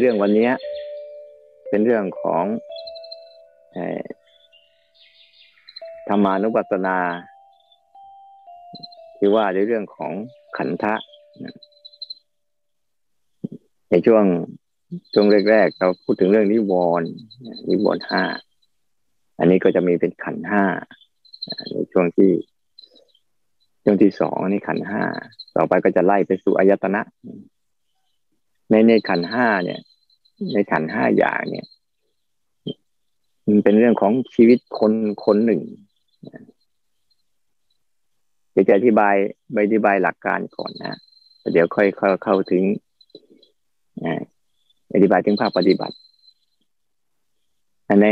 เรื่องวันนี้เป็นเรื่องของธรรมานุปัสสนา ที่ว่าในเรื่องของขันธะ ในช่วงช่วงแรกๆเราพูดถึงเรื่องนิวรณ์นิวรณ์ห้าอันนี้ก็จะมีเป็นขันห้าในช่วงที่ช่วงที่สองนี่ขันห้าต่อไปก็จะไล่ไปสู่อายตนะ ในในขันห้าเนี่ย ในขันห้าอย่างเนี่ยมันเป็นเรื่องของชีวิตคนคนหนึ่งเดี๋ยวจะอธิบายอธิบายหลักการก่อนนะเดี๋ยวค่อยเข้าเข้าถึงอธิบายถึงภาพปฏิบัติใน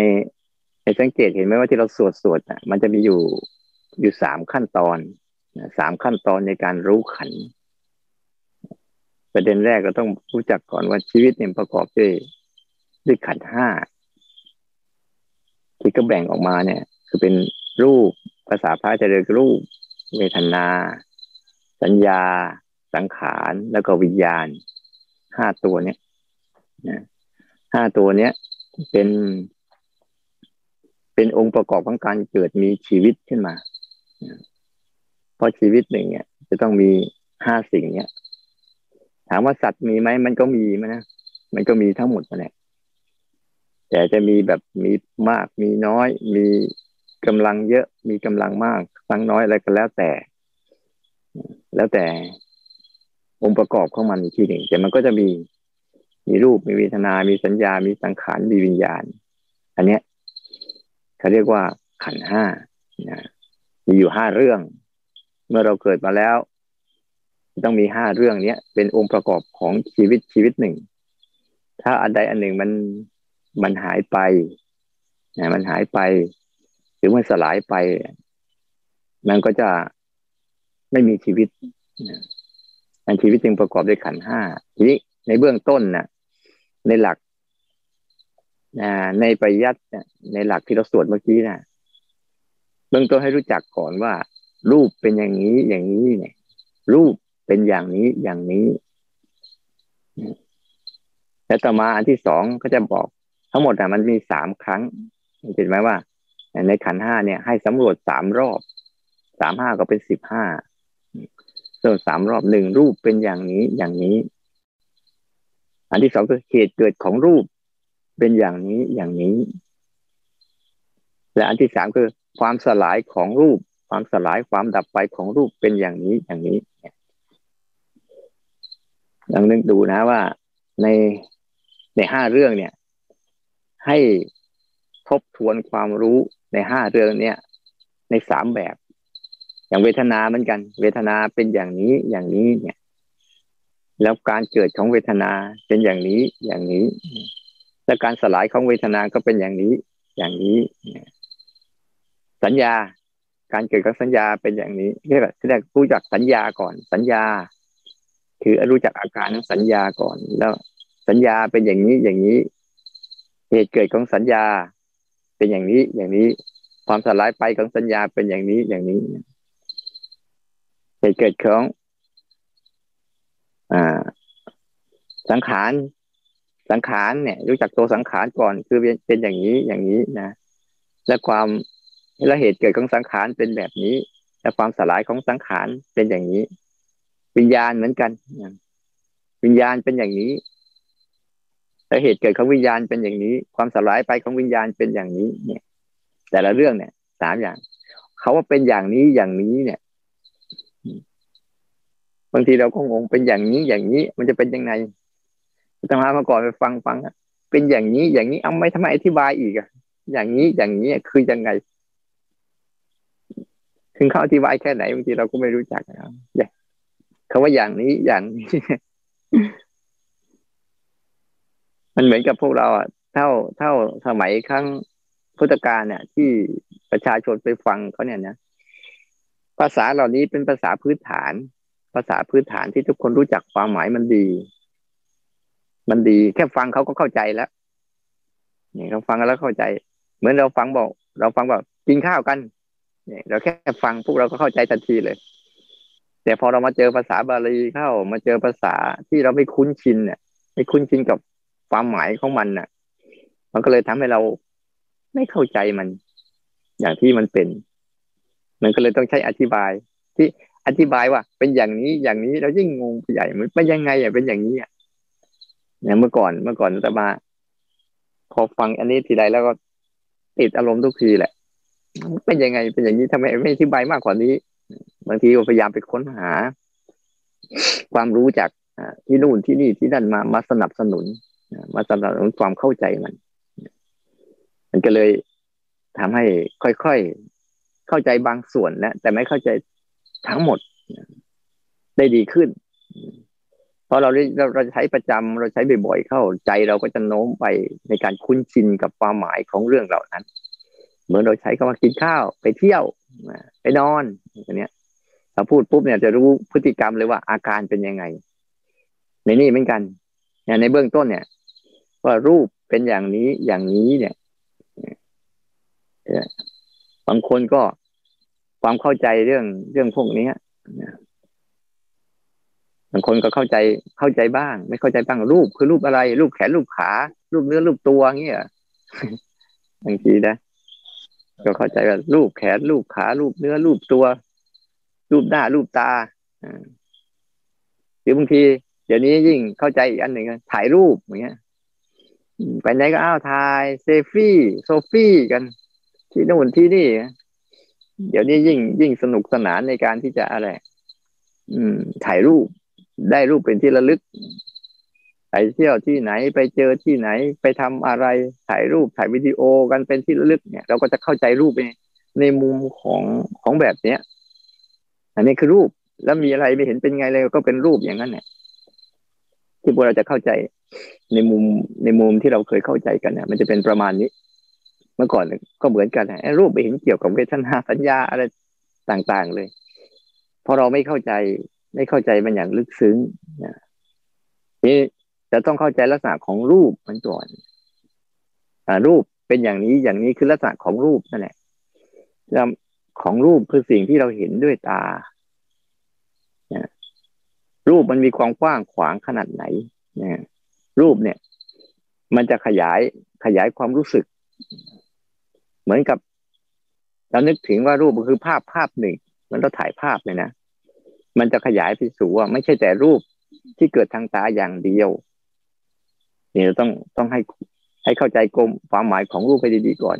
ในสังเกตเห็นไหมว่าที่เราสวดสวดอะมันจะมีอยู่อยู่สามขั้นตอนสามขั้นตอนในการรู้ขัน ประเด็นแรกก็ต้องรู้จักก่อนว่าชีวิตเนี่ยประกอบด้วยด้วยขันห้าที่ก็แบ่งออกมาเนี่ย คือเป็นรูปภาษาพระจะเรียกรูปเวทนา สัญญา สังขารแล้วก็วิญญาณห้าตัวเนี้ยห้าตัวเนี้ยเป็น เป็นองค์ประกอบของการเกิดมีชีวิตขึ้นมาเพราะชีวิตหนึ่งเนี่ย จะต้องมีห้าสิ่งเนี้ย ถามว่าสัตว์มีไหมมันก็มีมันนะมันก็มีทั้งหมดนั่นแหละแต่จะมีแบบมีมากมีน้อย มีกำลังเยอะมีกำลังมากครั้งน้อยอะไรก็แล้วแต่ แล้วแต่องค์ประกอบของมันอีกทีหนึ่งแต่มันก็จะมีมีรูปมีเวทนา มีสัญญา มีสังขาร มีวิญญาณ อันเนี้ยเขาเรียกว่าขันห้านะมีอยู่ห้าเรื่อง เมื่อเราเกิดมาแล้ว ต้องมีห้าเรื่องเนี้ยเป็นองค์ประกอบของชีวิตชีวิตหนึ่ง ถ้าอันใดอันหนึ่งมันมันหายไปนะมันหายไป หรือมันสลายไป มันก็จะไม่มีชีวิตอันชีวิตจึงประกอบด้วยขันห้าทีนี้ในเบื้องต้นนะ่ะ ในหลักนะในปริยัติในหลักที่เราสวดเมื่อกี้นะเบื้องต้นให้รู้จักก่อนว่า รูปเป็นอย่างนี้อย่างนี้เนี่ย รูป เป็นอย่างนี้อย่างนี้แล้วต่อมาอันที่สองก็จะบอก ทั้งหมดอะมันมีสามครั้งเห็นไหมว่า ในขันห้าเนี่ย ให้สำรวจสามรอบสามห้าก็เป็นสิบห้าส่วนสามรอบหนึ่งรูปเป็นอย่างนี้อย่างนี้ อันที่สองคือเหตุเกิดของรูปเป็นอย่างนี้อย่างนี้ และอันที่สามคือความสลายของรูป ความสลายความดับไปของรูปเป็นอย่างนี้อย่างนี้ ลองนึกดูนะว่าในในห้าเรื่องเนี่ย ให้ทบทวนความรู้ในห้าเรื่องเนี้ยในสามแบบ อย่างเวทนาเหมือนกัน เวทนาเป็นอย่างนี้อย่างนี้เนี่ย แล้วการเกิดของเวทนาเป็นอย่างนี้อย่างนี้ และการสลายของเวทนาก็เป็นอย่างนี้อย่างนี้สัญญาการเกิดของสัญญาเป็นอย่างนี้เรียกแรกรู้จักสัญญาก่อนสัญญา คือรู้จักอาการของสัญญาก่อน แล้วสัญญาเป็นอย่างนี้อย่างนี้ เหตุเกิดของสัญญา เป็นอย่างนี้อย่างนี้ ความสลายไปของสัญญาเป็นอย่างนี้อย่างนี้ เหตุเกิดของ อ่า สังขารสังขารเนี่ย รู้จักตัวสังขารก่อน คือเป็นอย่างนี้อย่างนี้นะและความและเหตุเกิดของสังขารเป็นแบบนี้ และความสลายของสังขารเป็นอย่างนี้ วิญญาณเหมือนกันวิญญาณเป็นอย่างนี้แต่เหตุเกิดของวิญญาณเป็นอย่างนี้ ความสลายไปของวิญญาณเป็นอย่างนี้ เนี่ย แต่ละเรื่องเนี่ยสามอย่างเขาว่าเป็นอย่างนี้อย่างนี้เนี่ย บางทีเราก็งงเป็นอย่างนี้อย่างนี้ มันจะเป็นยังไงธรรมะมาก่อนไปฟังฟังเป็นอย่างนี้อย่างนี้เอาไม่ทำไมอธิบายอีกอะอย่างนี้อย่างนี้คือยังไงถึงเขาอธิบายแค่ไหนบางทีเราก็ไม่รู้จักนะ เขาว่าอย่างนี้อย่างนี้ มันเหมือนกับพวกเราอะ เท่าเท่าสมัยครั้งพุทธกาลเนี่ย ที่ประชาชนไปฟังเขาเนี่ยนะภาษาเหล่านี้เป็นภาษาพื้นฐาน ภาษาพื้นฐานที่ทุกคนรู้จักความหมายมันดี มันดี แค่ฟังเขาก็เข้าใจแล้วเนี่ยเราฟังแล้วเข้าใจ เหมือนเราฟังบอก เราฟังบอกกินข้าวกัน เนี่ย เราแค่ฟังพวกเราก็เข้าใจทันทีเลย แต่พอเรามาเจอภาษาบาลีเข้า มาเจอภาษาที่เราไม่คุ้นชินเนี่ยไม่คุ้นชินกับความหมายของมันน่ะ มันก็เลยทำให้เราไม่เข้าใจมัน อย่างที่มันเป็น มันก็เลยต้องใช้อธิบาย ที่อธิบายว่า เป็นอย่างนี้อย่างนี้เรายิ่งงงใหญ่มันเป็นยังไงอะเป็นอย่างนี้อะเนี่ยเมื่อก่อนเมื่อก่อนแต่มาพอฟังอันนี้ทีไรแล้วก็ติดอารมณ์ทุกทีแหละเป็นยังไงเป็นอย่างนี้ทำไมไม่อธิบายมากกว่านี้ บางทีก็พยายามไปค้นหา ความรู้จากที่นู่นที่นี่ที่นั่นมามาสนับสนุนมาสนับสนุนความเข้าใจมัน มันก็เลยทำให้ค่อยๆเข้าใจบางส่วนนะแต่ไม่เข้าใจทั้งหมดได้ดีขึ้น เพราะเราเราเราใช้ประจำเราใช้บ่อยๆเข้าใจเราก็จะโน้มไปในการคุ้นชินกับความหมายของเรื่องเหล่านั้น เหมือนเราใช้คำว่ากินข้าวไปเที่ยวไปนอนอย่างนี้ย เราพูดปุ๊บเนี่ยจะรู้พฤติกรรมเลยว่าอาการเป็นยังไง ในนี่เหมือนกันในเบื้องต้นเนี่ย ว่ารูปเป็นอย่างนี้อย่างนี้เนี่ยบางคนก็ความเข้าใจเรื่องเรื่องพวกนี้บางคนก็เข้าใจเข้าใจบ้าง ไม่เข้าใจบ้างรูปคือรูปอะไร รูปแขนรูปขา รูปเนื้อรูปตัวเงี้ยบางทีนะก็เข้าใจว่ารูปแขนรูปขา รูปเนื้อรูปตัว รูปหน้ารูปตาหรือบางที เดี๋ยวนี้ยิ่งเข้าใจอีกอันหนึ่งถ่ายรูปอย่างเงี้ยไปไหนก็อ้าวถ่ายเซลฟี่โซฟี่กัน ที่นู่นที่นี่เดี๋ยวนี้ยิ่งยิ่งสนุกสนานในการที่จะอะไร อืม ถ่ายรูป ได้รูปเป็นที่ระลึกไปเที่ยวที่ไหนไปเจอที่ไหนไปทำอะไรถ่ายรูปถ่ายวิดีโอกันเป็นที่ระลึกเนี่ย เราก็จะเข้าใจรูปในในมุมของของแบบเนี้ย อันนี้คือรูปแล้วมีอะไรไม่เห็นเป็นไงเลยก็เป็นรูปอย่างนั้นเนี่ยที่พวกเราจะเข้าใจในมุมในมุมที่เราเคยเข้าใจกันเนี่ยมันจะเป็นประมาณนี้ เมื่อก่อนก็เหมือนกันรูปไปเห็นเกี่ยวกับเวทนาสัญญาอะไรต่างๆเลยพอเราไม่เข้าใจไม่เข้าใจมันอย่างลึกซึ้งนี่จะต้องเข้าใจลักษณะของรูปมันก่อนรูปเป็นอย่างนี้อย่างนี้คือลักษณะของรูปนั่นแหละ ของรูปคือสิ่งที่เราเห็นด้วยตา รูปมันมีความกว้างขวางขนาดไหนนะรูปเนี่ย มันจะขยายขยายความรู้สึก เหมือนกับ เรานึกถึงว่ารูปมันคือภาพภาพหนึ่ง มันเราถ่ายภาพเลยนะ มันจะขยายไปสู่ว่าไม่ใช่แต่รูปที่เกิดทางตาอย่างเดียวนี่เราต้องต้องให้ให้เข้าใจกลมความหมายของรูปไปดีๆก่อน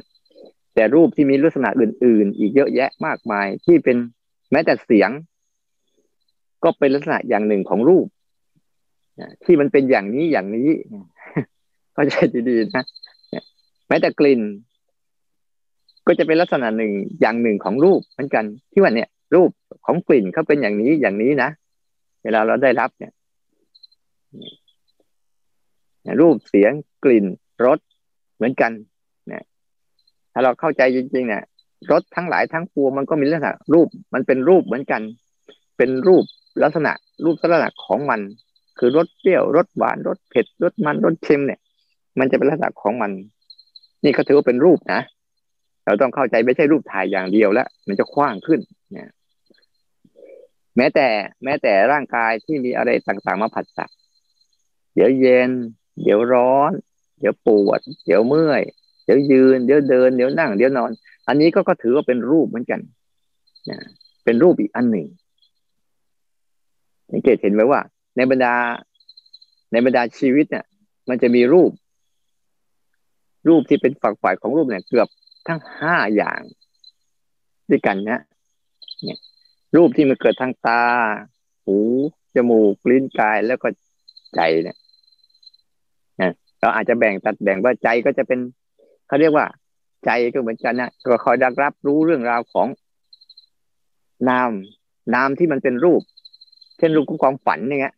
แต่รูปที่มีลักษณะอื่น ๆ อีกเยอะแยะมากมาย ที่เป็นแม้แต่เสียง ก็เป็นลักษณะอย่างหนึ่งของรูปที่มันเป็นอย่างนี้อย่างนี้ก็ใจดีๆนะแม้แต่กลิ่น ก็จะเป็นลักษณะหนึ่งอย่างหนึ่งของรูปเหมือนกันที่ว่าเนี่ย รูปของกลิ่นเขาเป็นอย่างนี้อย่างนี้นะเวลาเราได้รับเนี่ยรูปเสียงกลิ่นรสเหมือนกัน ถ้าเราเข้าใจจริงๆเนี่ยรสทั้งหลายทั้งปวงมันก็มีลักษณะรูปมันเป็นรูปเหมือนกัน เป็นรูปลักษณะรูปลักษณะของมัน คือรสเปรี้ยวรสหวานรสเผ็ดรสมันรสเค็มเนี่ย มันจะเป็นลักษณะของมัน นี่เขาถือว่าเป็นรูปนะเราต้องเข้าใจไม่ใช่รูปถ่ายอย่างเดียวแล้วมันจะกว้างขึ้นเนี่ยแม้แต่แม้แต่ร่างกายที่มีอะไรต่างๆมาผัดสักเดี๋ยวเย็น เดี๋ยวร้อน เดี๋ยวปวด เดี๋ยวเมื่อย เดี๋ยวยืน เดี๋ยวเดิน เดี๋ยวนั่ง เดี๋ยวนอน อันนี้ก็ก็ถือว่าเป็นรูปเหมือนกันนะเป็นรูปอีกอันหนึ่งสังเกตเห็นไหมว่า ในบรรดา ในบรรดาชีวิตเนี่ย มันจะมีรูป รูปที่เป็นฝักฝ่ายของรูปเนี่ยเกือบทั้งห้าอย่างด้วยกันนะเนี่ย รูปที่มันเกิดทางตา หูจมูกลิ้นกายแล้วก็ใจเนี่ยเราอาจจะแบ่งตัดแบ่งว่าใจก็จะเป็น เขาเรียกว่า ใจก็เหมือนกันนะก็คอยดักรับรู้เรื่องราวของนามนามที่มันเป็นรูป เช่นรูปของความฝันเนี่ย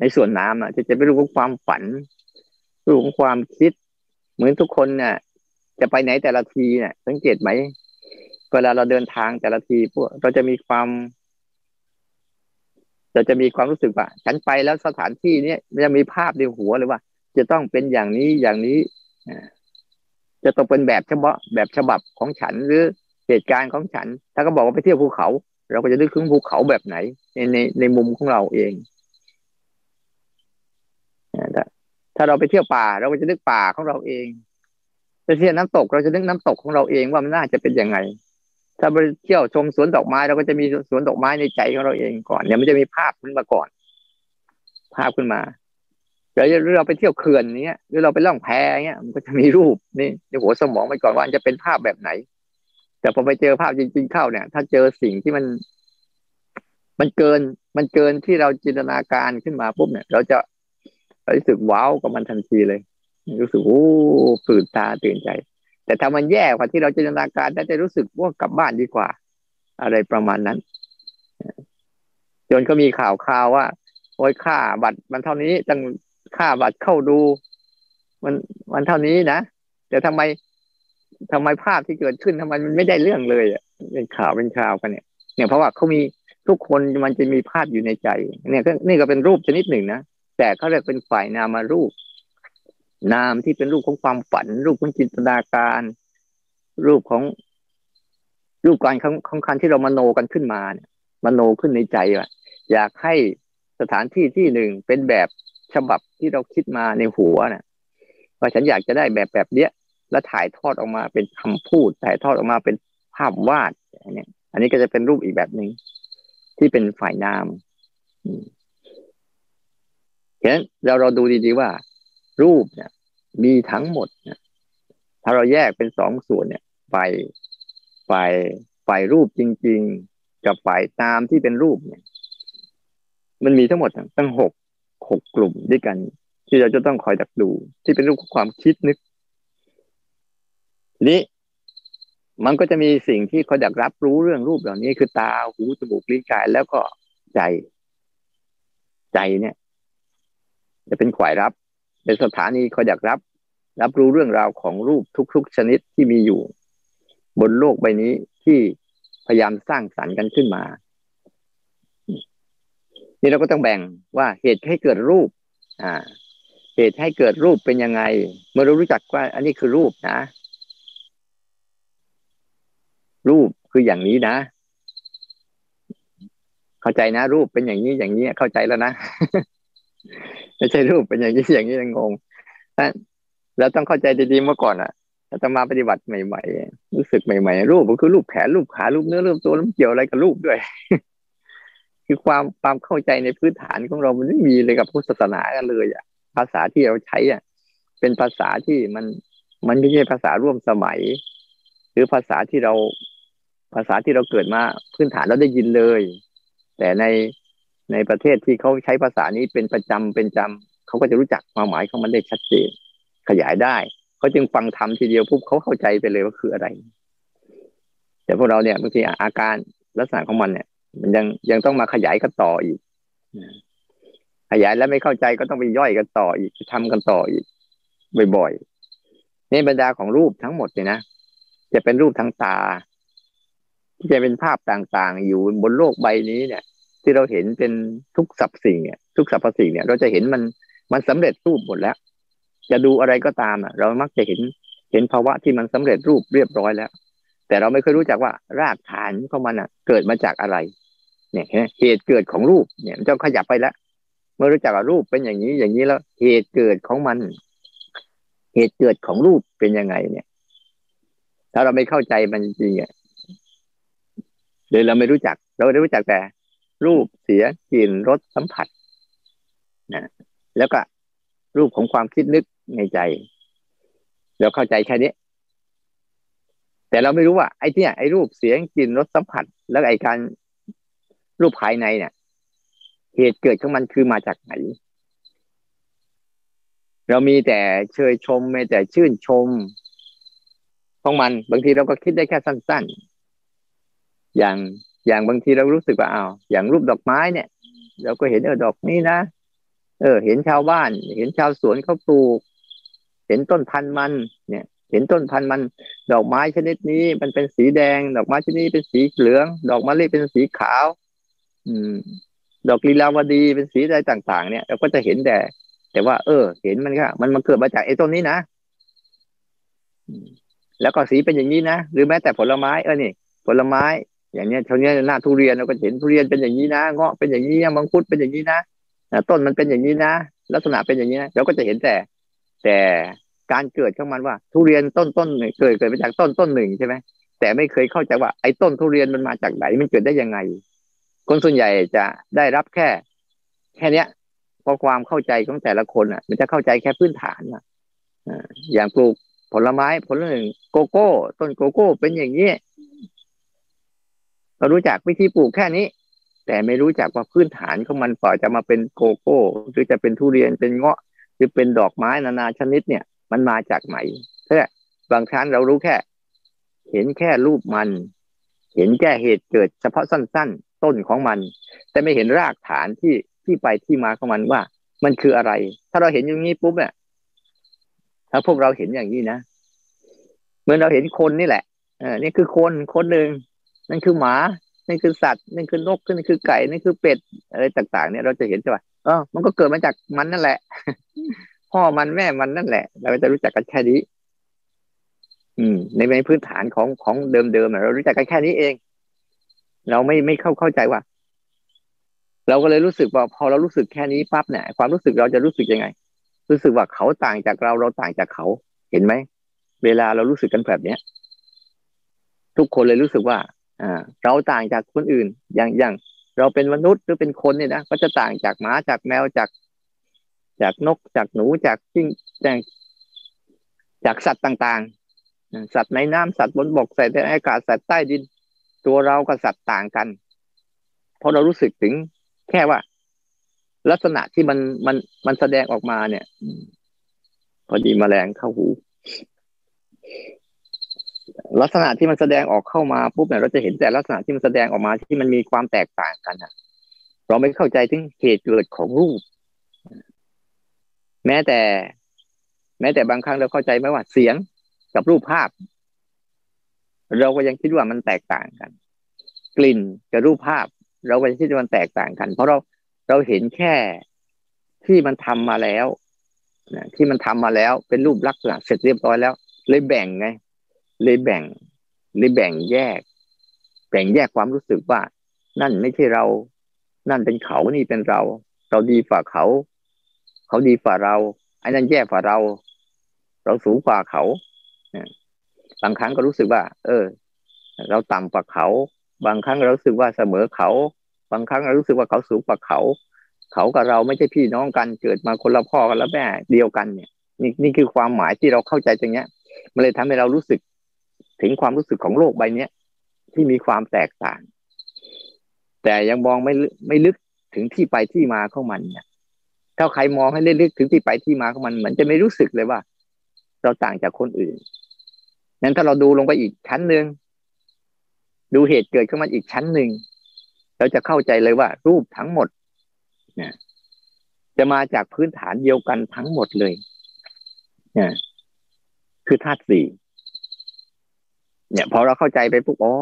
ในส่วนนามอะ จะจะเป็นรูปของความฝัน รูปของความคิด เหมือนทุกคนเนี่ยจะไปไหนแต่ละทีเนี่ยสังเกตไหมเวลาเราเดินทางแต่ละทีพวกเราจะมีความเราจะมีความรู้สึกว่า ฉันไปแล้วสถานที่เนี้ยมันจะมีภาพในหัวเลยว่า จะต้องเป็นอย่างนี้อย่างนี้ จะต้องเป็นแบบฉพาะแบบฉบับของฉันหรือเหตุการณ์ของฉัน ถ้าก็บอกว่าไปเที่ยวภูเขา เราก็จะนึกถึงภูเขาแบบไหน ในในในมุมของเราเองถ้าเราไปเที่ยวป่าเราก็จะนึกป่าของเราเองไปเที่ยวน้ำตกเราจะนึกน้ำตกของเราเองว่ามันน่าจะเป็นยังไง ถ้าไปเที่ยวชมสวนดอกไม้เราก็จะมีสวนดอกไม้ในใจของเราเองก่อนเนี่ยมันจะมีภาพขึ้นมาก่อน ภาพขึ้นมา หรือเราไปเที่ยวเขื่อนเนี้ยหรือเราไปล่องแพเนี้ยมันก็จะมีรูปนี่ในหัวสมองไปก่อนว่าจะเป็นภาพแบบไหน แต่พอไปเจอภาพจริง ๆ เข้าเนี่ย ถ้าเจอสิ่งที่มัน มันเกิน มันเกินที่เราจินตนาการขึ้นมาปุ๊บเนี่ย เราจะรู้สึกว้าวกับมันทันทีเลย รู้สึกโอ้ตื่นตาตื่นใจ แต่ถ้ามันแย่กว่าที่เราจินตนาการได้จะรู้สึกว่ากลับบ้านดีกว่า อะไรประมาณนั้นจนก็มีข่าวข่าวว่าโอ้ยค่าบัตรมันเท่านี้จัง ค่าบัตรเข้าดู มันมันเท่านี้นะแต่ทำไมทำไมภาพที่เกิดขึ้นทำไมมันไม่ได้เรื่องเลยอะเป็นข่าวเป็นข่าวกันเนี่ยเนี่ยเพราะว่าเขามีทุกคนมันจะมีภาพอยู่ในใจ เนี่ยก็นี่ก็เป็นรูปชนิดหนึ่งนะแต่เขาเรียกเป็นฝ่ายนามารูป นามที่เป็นรูปของความฝัน รูปของจินตนาการ รูปของ รูปการของคันที่เรามโนกันขึ้นมาเนี่ยมโนขึ้นในใจว่าอยากให้สถานที่ที่หนึ่งเป็นแบบ ฉบับที่เราคิดมาในหัวนะ่ะว่าฉันอยากจะได้แบบแบบเนี้ย แล้วถ่ายทอดออกมาเป็นคำพูด ถ่ายทอดออกมาเป็นภาพวาดเนี่ยอันนี้ก็จะเป็นรูปอีกแบบหนึ่งที่เป็นฝ่ายนามฉะนั้นเราเราดูดีๆว่า รูปเนี่ย มีทั้งหมดเนี่ยถ้าเราแยกเป็นสองส่วนเนี่ยฝ่ายฝ่ายฝ่ายรูปจริง ๆ กับฝ่ายตามที่เป็นรูปเนี่ย มันมีทั้งหมดตั้งหก หกกลุ่มด้วยกัน ที่เราจะต้องคอยดักดู ที่เป็นรูปของความคิดนึกทีนี้มันก็จะมีสิ่งที่คอยดักรับรู้เรื่องรูปเหล่านี้ คือตาหูจมูกลิ้นกายแล้วก็ใจ ใจเนี่ย จะเป็นขวายรับ เป็นสถานีคอยดักรับ รับรู้เรื่องราวของรูปทุก ๆ ชนิดที่มีอยู่ บนโลกใบนี้ที่พยายามสร้างสรรค์กันขึ้นมา นี่เราก็ต้องแบ่งว่าเหตุให้เกิดรูป อ่า เหตุให้เกิดรูปเป็นยังไง เมื่อเรารู้จักว่า อันนี้คือรูปนะ รูปคืออย่างนี้นะ เข้าใจนะ รูปเป็นอย่างนี้อย่างนี้เข้าใจแล้วนะไม่ใช่รูปเป็นอย่างนี้อย่างนี้งงเราต้องเข้าใจดีๆเมื่อก่อนอะเราจะมาปฏิบัติใหม่ๆรู้สึกใหม่ๆรูปก็คือรูปแขนรูปขารูปเนื้อรูปตัวแล้วเกี่ยวอะไรกับรูปด้วย คือความความเข้าใจในพื้นฐานของเรามันไม่มีเลยกับพุทธศาสนากันเลยอะ ภาษาที่เราใช้อะ เป็นภาษาที่มันมันไม่ใช่ภาษาร่วมสมัย หรือภาษาที่เราภาษาที่เราเกิดมาพื้นฐานเราได้ยินเลย แต่ในในประเทศที่เขาใช้ภาษานี้เป็นประจำเป็นจำเขาก็จะรู้จักความหมายของมันได้ชัดเจน ขยายได้เขาจึงฟังทำทีเดียวปุ๊บเขาเข้าใจไปเลยว่าคืออะไร แต่พวกเราเนี่ยบางทีอาการลักษณะของมันเนี่ย มันยังยังต้องมาขยายกันต่ออีกขยายแล้วไม่เข้าใจก็ต้องไปย่อยกันต่ออีกทำกันต่ออีกบ่อยๆนี่บรรดาของรูปทั้งหมดเนี่ยนะจะเป็นรูปทั้งตา ที่จะเป็นภาพต่างๆ อยู่บนโลกใบนี้เนี่ย ที่เราเห็นเป็นทุกสับสิ่งเนี่ยทุกสรรพสิ่งเนี่ย เราจะเห็นมันมันสำเร็จรูปหมดแล้ว จะดูอะไรก็ตามอะ เรามักจะเห็นเห็นภาวะที่มันสำเร็จรูปเรียบร้อยแล้ว แต่เราไม่เคยรู้จักว่ารากฐานของมันอะ เกิดมาจากอะไร เนี่ยเหตุเกิดของรูปเนี่ยมันจะขยับไปแล้วเมื่อรู้จักรูปเป็นอย่างนี้อย่างนี้แล้ว เหตุเกิดของมัน เหตุเกิดของรูปเป็นยังไง เนี่ย ถ้าเราไม่เข้าใจมันจริงๆอะหรือเราไม่รู้จัก เราได้รู้จักแต่ รูปเสียกลิ่นรสสัมผัสนะแล้วก็รูปของความคิดนึกในใจเราเข้าใจแค่นี้ แต่เราไม่รู้ว่าไอ้เนี่ยไอ้รูปเสียงกลิ่นรสสัมผัส แล้วไอ้การ รูปภายในเนี่ยเหตุเกิดของมันคือมาจากไหน เรามีแต่เชยชมไม่แต่ชื่นชมของมัน บางทีเราก็คิดได้แค่สั้น ๆ อย่างอย่างบางทีเรารู้สึกว่าอ้าวอย่างรูปดอกไม้เนี่ย เราก็เห็นเออดอกนี้นะเออ เห็นชาวบ้าน เห็นชาวสวนเขาปลูก เห็นต้นพันธุ์มัน เนี่ย เห็นต้นพันธุ์มัน ดอกไม้ชนิดนี้ มันเป็นสีแดง ดอกไม้ชนิดนี้เป็นสีเหลือง ดอกมะลิเป็นสีขาว ดอกลีลาวดีเป็นสีอะไรต่าง ๆ เนี่ยเราก็จะเห็นแต่ แต่ว่า เออ เห็นมันก็มันมันเกิดมาจากไอ้ต้นนี้นะแล้วก็สีเป็นอย่างนี้นะหรือแม้แต่ผลไม้เออนี่ผลไม้ อย่างเนี้ยเท่านี้หน้าทุเรียนเราก็เห็นทุเรียนเป็นอย่างนี้นะเงาะเป็นอย่างนี้มังคุดเป็นอย่างนี้นะต้นมันเป็นอย่างนี้นะลักษณะเป็นอย่างนี้นะเราก็จะเห็นแต่ แต่การเกิดของมันว่า ทุเรียนต้นต้นเกิดเกิดมาจากต้นต้นหนึ่งใช่ไหมแต่ไม่เคยเข้าใจว่าไอ้ต้นทุเรียนมันมาจากไหนมันเกิดได้ยังไง คนส่วนใหญ่จะได้รับแค่ แค่เนี้ยพอความเข้าใจของแต่ละคนอะ มันจะเข้าใจแค่พื้นฐานอะอย่างปลูกผลไม้ผลหนึ่งโกโก้ ต้นโกโก้ เป็นอย่างนี้เรารู้จักวิธีปลูกแค่นี้ แต่ไม่รู้จักว่าพื้นฐานของมันป่อจะมาเป็นโกโก้ หรือจะเป็นทุเรียนเป็นเงาะ หรือเป็นดอกไม้นานาชนิดเนี่ย มันมาจากไหนแค่บางครั้งเรารู้แค่ เห็นแค่รูปมัน เห็นแค่เหตุเกิดเฉพาะสั้น ต้นของมัน แต่ไม่เห็นรากฐานที่ที่ไปที่มาของมันว่า มันคืออะไร ถ้าเราเห็นอย่างนี้ปุ๊บเนี่ยถ้าพวกเราเห็นอย่างนี้นะเหมือนเราเห็นคนนี่แหละอ่านี่คือคนคนหนึ่งนั่นคือหมานั่นคือสัตว์นั่นคือนกนั่นคือไก่นั่นคือเป็ดอะไรต่าง ๆ เนี่ยเราจะเห็นใช่ป่ะเออมันก็เกิดมาจากมันนั่นแหละ พ่อมันแม่มันนั่นแหละ เราจะรู้จักกันแค่นี้ อืม ในในพื้นฐานของของเดิมๆเรารู้จักกันแค่นี้เอง เราไม่ไม่เข้าเข้าใจว่า เราก็เลยรู้สึกว่าพอเรารู้สึกแค่นี้ปั๊บเนี่ยความรู้สึกเราจะรู้สึกยังไง รู้สึกว่าเขาต่างจากเราเราต่างจากเขาเห็นไหมเวลาเรารู้สึกกันแบบเนี้ยทุกคนเลยรู้สึกว่า อ่า เราต่างจากคนอื่น อย่างอย่าง เราเป็นมนุษย์หรือเป็นคนเนี่ยนะก็จะต่างจากหมาจากแมวจากจากนกจากหนูจากจิ้งจากจากสัตว์ต่าง ๆ สัตว์ในน้ำสัตว์บนบกสัตว์ในอากาศสัตว์ใต้ดิน ตัวเรากับสัตว์ต่างกันเพราะเรารู้สึกถึงแค่ว่า ลักษณะที่มันมันมันแสดงออกมาเนี่ย พอดีมแมลงเข้าหู ลักษณะที่มันแสดงออกเข้ามาปุ๊บเนี่ยเราจะเห็นแต่ลักษณะที่มันแสดงออกมาที่มันมีความแตกต่างกันอะเราไม่เข้าใจถึงเหตุเกิดของรูป แม้แต่ แม้แต่บางครั้งเราเข้าใจไหมว่าเสียงกับรูปภาพ เราก็ยังคิดว่ามันแตกต่างกัน กลิ่นกับรูปภาพ เราก็ยังคิดว่ามันแตกต่างกัน เพราะเราเราเห็นแค่ที่มันทำมาแล้วนะที่มันทำมาแล้วเป็นรูปลักษณะเสร็จเรียบร้อยแล้ว เลยแบ่งไง เลยแบ่งเลยแบ่งแยก แบ่งแยกความรู้สึกว่า นั่นไม่ใช่เรา นั่นเป็นเขานี่เป็นเรา เราดีฝ่าเขา เขาดีฝ่าเราไอ้นั่นแย่ฝ่าเรา เราสูงกว่าเขา บางครั้งก็รู้สึกว่า เออ เราต่ำกว่าเขา บางครั้งเรารู้สึกว่าเสมอเขา บางครั้งเรารู้สึกว่าเขาสูงกว่าเขา เขากับเราไม่ใช่พี่น้องกันเกิดมาคนละพ่อกันแล้วแม่เดียวกันเนี่ย นี่นี่คือความหมายที่เราเข้าใจตรงเนี้ย มันเลยทำให้เรารู้สึก ถึงความรู้สึกของโลกใบเนี้ยที่มีความแตกต่าง แต่ยังมองไม่ไม่ลึกถึงที่ไปที่มาของมันเนี่ยถ้าใครมองให้ลึกถึงที่ไปที่มาของมันเหมือนจะไม่รู้สึกเลยว่า เราต่างจากคนอื่น นั้นถ้าเราดูลงไปอีกชั้นหนึ่งดูเหตุเกิดขึ้นมาอีกชั้นหนึ่งเราจะเข้าใจเลยว่า รูปทั้งหมดเนี่ยจะมาจากพื้นฐานเดียวกันทั้งหมดเลยเนี่ยคือธาตุสี่เนี่ยพอเราเข้าใจไปปุ๊บอ๋อ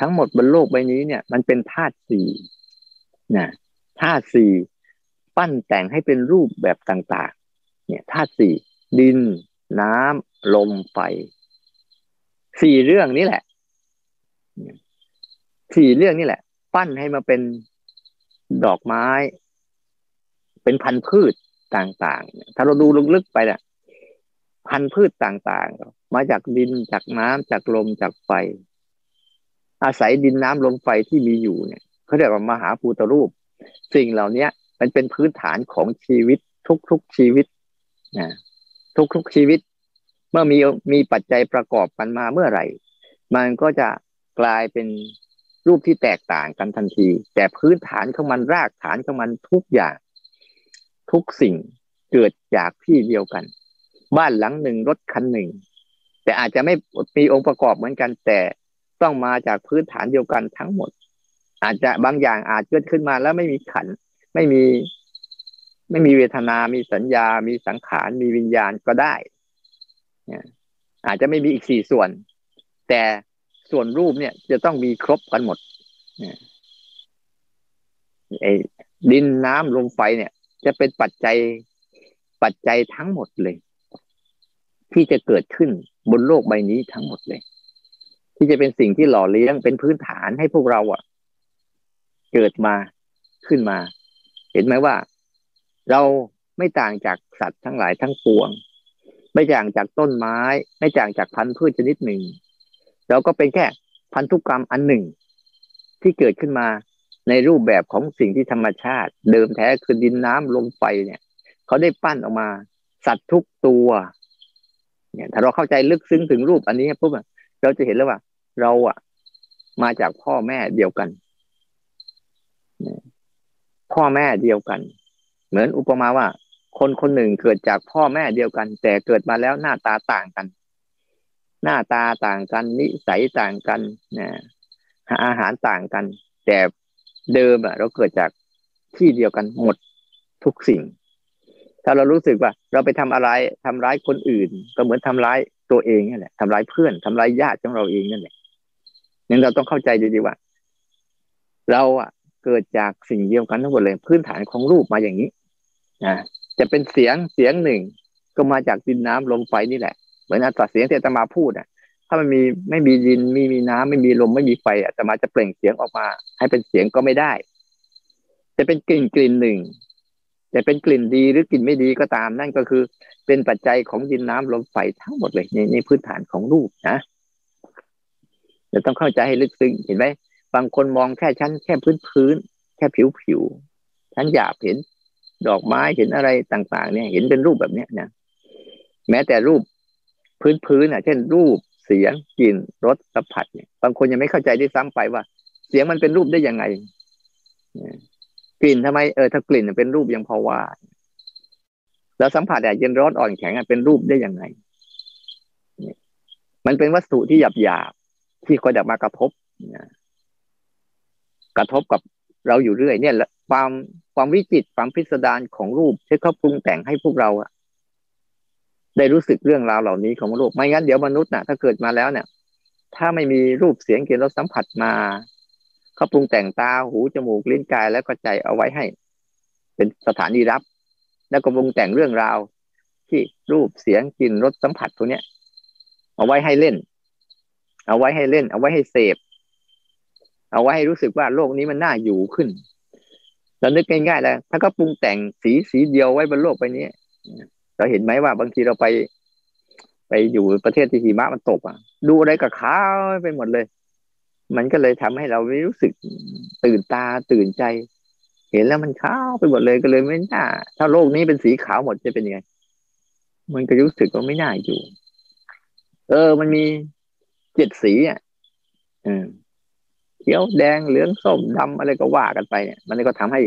ทั้งหมดบนโลกใบนี้เนี่ย มันเป็นธาตุสี่นะธาตุสี่ปั้นแต่งให้เป็นรูปแบบต่าง ๆ เนี่ยธาตุสี่ดิน น้ำลมไฟ สี่เรื่องนี้แหละสี่เรื่องนี้แหละ ปั้นให้มาเป็นดอกไม้ เป็นพันธุ์พืชต่างๆ ถ้าเราดูลึกๆไปเนี่ยพันธุ์พืชต่างๆ มาจากดินจากน้ำจากลมจากไฟ อาศัยดินน้ำลมไฟที่มีอยู่เนี่ยเขาเรียกว่ามหาภูตรูป สิ่งเหล่านี้มันเป็นพื้นฐานของชีวิตทุกๆชีวิตนะทุกๆชีวิต เมื่อมีมีปัจจัยประกอบกันมาเมื่อไหร่ มันก็จะกลายเป็นรูปที่แตกต่างกันทันที แต่พื้นฐานของมันรากฐานของมันทุกอย่าง ทุกสิ่งเกิดจากที่เดียวกัน บ้านหลังหนึ่งรถคันหนึ่ง แต่อาจจะไม่มีองค์ประกอบเหมือนกัน แต่ต้องมาจากพื้นฐานเดียวกันทั้งหมด อาจจะบางอย่างอาจเกิดขึ้นมาแล้วไม่มีขัน ไม่มี ไม่มีเวทนา มีสัญญา มีสังขาร มีวิญญาณก็ได้ อาจจะไม่มีอีกสี่ส่วน แต่ส่วนรูปเนี่ยจะต้องมีครบกันหมดไอ้ดินน้ำลมไฟเนี่ย จะเป็นปัจจัยปัจจัยทั้งหมดเลย ที่จะเกิดขึ้นบนโลกใบนี้ทั้งหมดเลย ที่จะเป็นสิ่งที่หล่อเลี้ยงเป็นพื้นฐานให้พวกเราอะ เกิดมาขึ้นมา เห็นไหมว่า เราไม่ต่างจากสัตว์ทั้งหลายทั้งปวง ไม่ต่างจากต้นไม้ ไม่ต่างจากพันธุ์พืชชนิดหนึ่งเราก็เป็นแค่พันธุกรรมอันหนึ่ง ที่เกิดขึ้นมาในรูปแบบของสิ่งที่ธรรมชาติ เดิมแท้คือดินน้ำลมไฟเนี่ยเขาได้ปั้นออกมา สัตว์ทุกตัว เนี่ย ถ้าเราเข้าใจลึกซึ้งถึงรูปอันนี้ปุ๊บเราจะเห็นแล้วว่า เราอะ มาจากพ่อแม่เดียวกันพ่อแม่เดียวกัน เหมือนอุปมาว่า คนคนหนึ่งเกิดจากพ่อแม่เดียวกัน แต่เกิดมาแล้วหน้าตาต่างกัน หน้าตาต่างกัน นิสัยต่างกันนะอาหารต่างกัน แต่เดิมอะเราเกิดจากที่เดียวกันหมดทุกสิ่ง ถ้าเรารู้สึกว่า เราไปทำอะไรทำร้ายคนอื่น ก็เหมือนทำร้ายตัวเองนั่นแหละทำร้ายเพื่อนทำร้ายญาติของเราเองนั่นแหละนั้นเราต้องเข้าใจดีๆว่า เราอะเกิดจากสิ่งเดียวกันทั้งหมดเลย พื้นฐานของรูปมาอย่างนี้นะ จะเป็นเสียงเสียงหนึ่ง ก็มาจากดินน้ำลมไฟนี่แหละ เหมือนอัตราเสียงที่อาตมาพูดอะ ถ้ามันมีไม่มีดินไม่มีน้ำไม่มีลมไม่มีไฟอาตมาจะเปล่งเสียงออกมา ให้เป็นเสียงก็ไม่ได้ จะเป็นกลิ่นกลิ่นหนึ่งจะเป็นกลิ่นดีหรือกลิ่นไม่ดีก็ตาม นั่นก็คือ เป็นปัจจัยของดินน้ำลมไฟทั้งหมดเลยในในพื้นฐานของรูปนะจะต้องเข้าใจให้ลึกซึ้งเห็นไหมบางคนมองแค่ชั้นแค่พื้นพื้นแค่ผิวผิวชั้นหยาบเห็น ดอกไม้เห็นอะไรต่างๆ เนี่ยเห็นเป็นรูปแบบเนี้ยนะแม้แต่รูปพื้นพื้นอะ เช่น รูปเสียงกลิ่นรสสัมผัสเนี่ยบางคนยังไม่เข้าใจได้ซ้ำไปว่า เสียงมันเป็นรูปได้ยังไงกลิ่นทำไมเออถ้ากลิ่นเป็นรูปยังพอว่า แล้วสัมผัสแดดเย็นร้อนอ่อนแข็งเป็นรูปได้ยังไง มันเป็นวัตถุที่หยาบหยาบที่คอยดับมากระทบกระทบกับเราอยู่เรื่อยเนี่ย ความความวิจิตความพิสดารของรูปที่เขาปรุงแต่งให้พวกเราอะได้รู้สึกเรื่องราวเหล่านี้ของโลกไม่งั้นเดี๋ยวมนุษย์น่ะ ถ้าเกิดมาแล้วเนี่ย ถ้าไม่มีรูปเสียงกลิ่นรสสัมผัสมาเขาปรุงแต่งตาหูจมูกลิ้นกายแล้วก็ใจเอาไว้ให้ เป็นสถานีรับ แล้วก็ปรุงแต่งเรื่องราว ที่รูปเสียงกลิ่นรสสัมผัสตัวเนี้ยเอาไว้ให้เล่น เอาไว้ให้เล่น เอาไว้ให้เสพ เอาไว้ให้รู้สึกว่าโลกนี้มันน่าอยู่ขึ้น เรานึกง่ายๆแล้วถ้าก็ปรุงแต่งสีสีเดียวไว้บนโลกไปนี้เราเห็นไหมว่าบางทีเราไป ไปอยู่ประเทศที่หิมะมันตกอะ ดูอะไรกับขาวไปหมดเลย มันก็เลยทำให้เราไม่รู้สึกตื่นตาตื่นใจ เห็นแล้วมันขาวไปหมดเลยก็เลยไม่น่า ถ้าโลกนี้เป็นสีขาวหมดจะเป็นยังไง มันก็รู้สึกว่าไม่น่าอยู่ เออ มันมีเจ็ดสีอะ อืม เขียวแดงเหลืองส้มดำอะไรก็ว่ากันไปเนี่ย มันก็ทำให้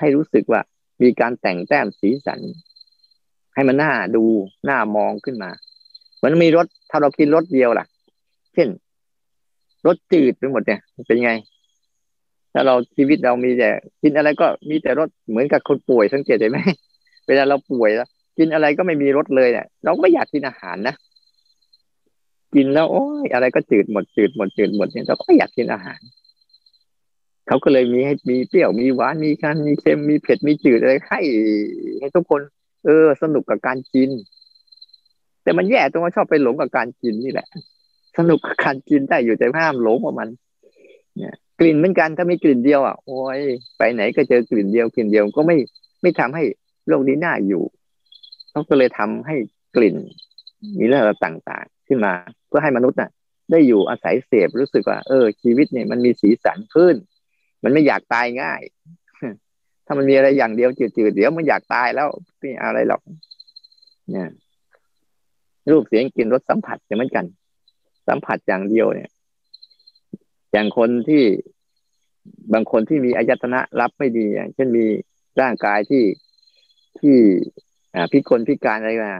ให้รู้สึกว่ามีการแต่งแต้มสีสัน ให้มันน่าดูน่ามองขึ้นมามันมีรสถ้าเรากินรสเดียวล่ะ เช่นรสจืดไปหมดเนี่ยเป็นไง ถ้าเราชีวิตเรามีแต่กินอะไรก็มีแต่รสเหมือนกับคนป่วยสังเกตได้ไหมเวลาเราป่วยแล้วกินอะไรก็ไม่มีรสเลยเนี่ยเราก็ไม่อยากกินอาหารนะกินแล้วโอ้ยอะไรก็จืดหมดจืดหมดจืดหมดเนี่ยเราก็ไม่อยากกินอาหาร เขาก็เลยมีให้มีเปรี้ยวมีหวานมีคันมีเค็มมีเผ็ดมีจืดอะไรให้ให้ทุกคน เออ สนุกกับการกิน แต่มันแย่ตรงว่าชอบไปหลงกับการกินนี่แหละ สนุกกับการกินได้อยู่แต่ห้ามหลงกับมัน เนี่ย กลิ่นเหมือนกันถ้ามีกลิ่นเดียวอะโอ้ยไปไหนก็เจอกลิ่นเดียวกลิ่นเดียวก็ไม่ไม่ทำให้โลกนี้น่าอยู่เขาก็เลยทำให้กลิ่น มีเรื่องต่างๆ ขึ้นมา เพื่อให้มนุษย์น่ะ ได้อยู่อาศัยเสพรู้สึกว่า เออ ชีวิตเนี่ยมันมีสีสันขึ้น มันไม่อยากตายง่าย ถ้ามันมีอะไรอย่างเดียวจืดๆเดี๋ยวมันอยากตายแล้วไม่อะไรหรอกเนี่ยรูปเสียงกลิ่นรสสัมผัสเหมือนกัน สัมผัสอย่างเดียวเนี่ย อย่างคนที่บางคนที่มีอายตนะรับไม่ดีอย่างเช่นมีร่างกายที่ที่อ่าพิกลพิการอะไรมา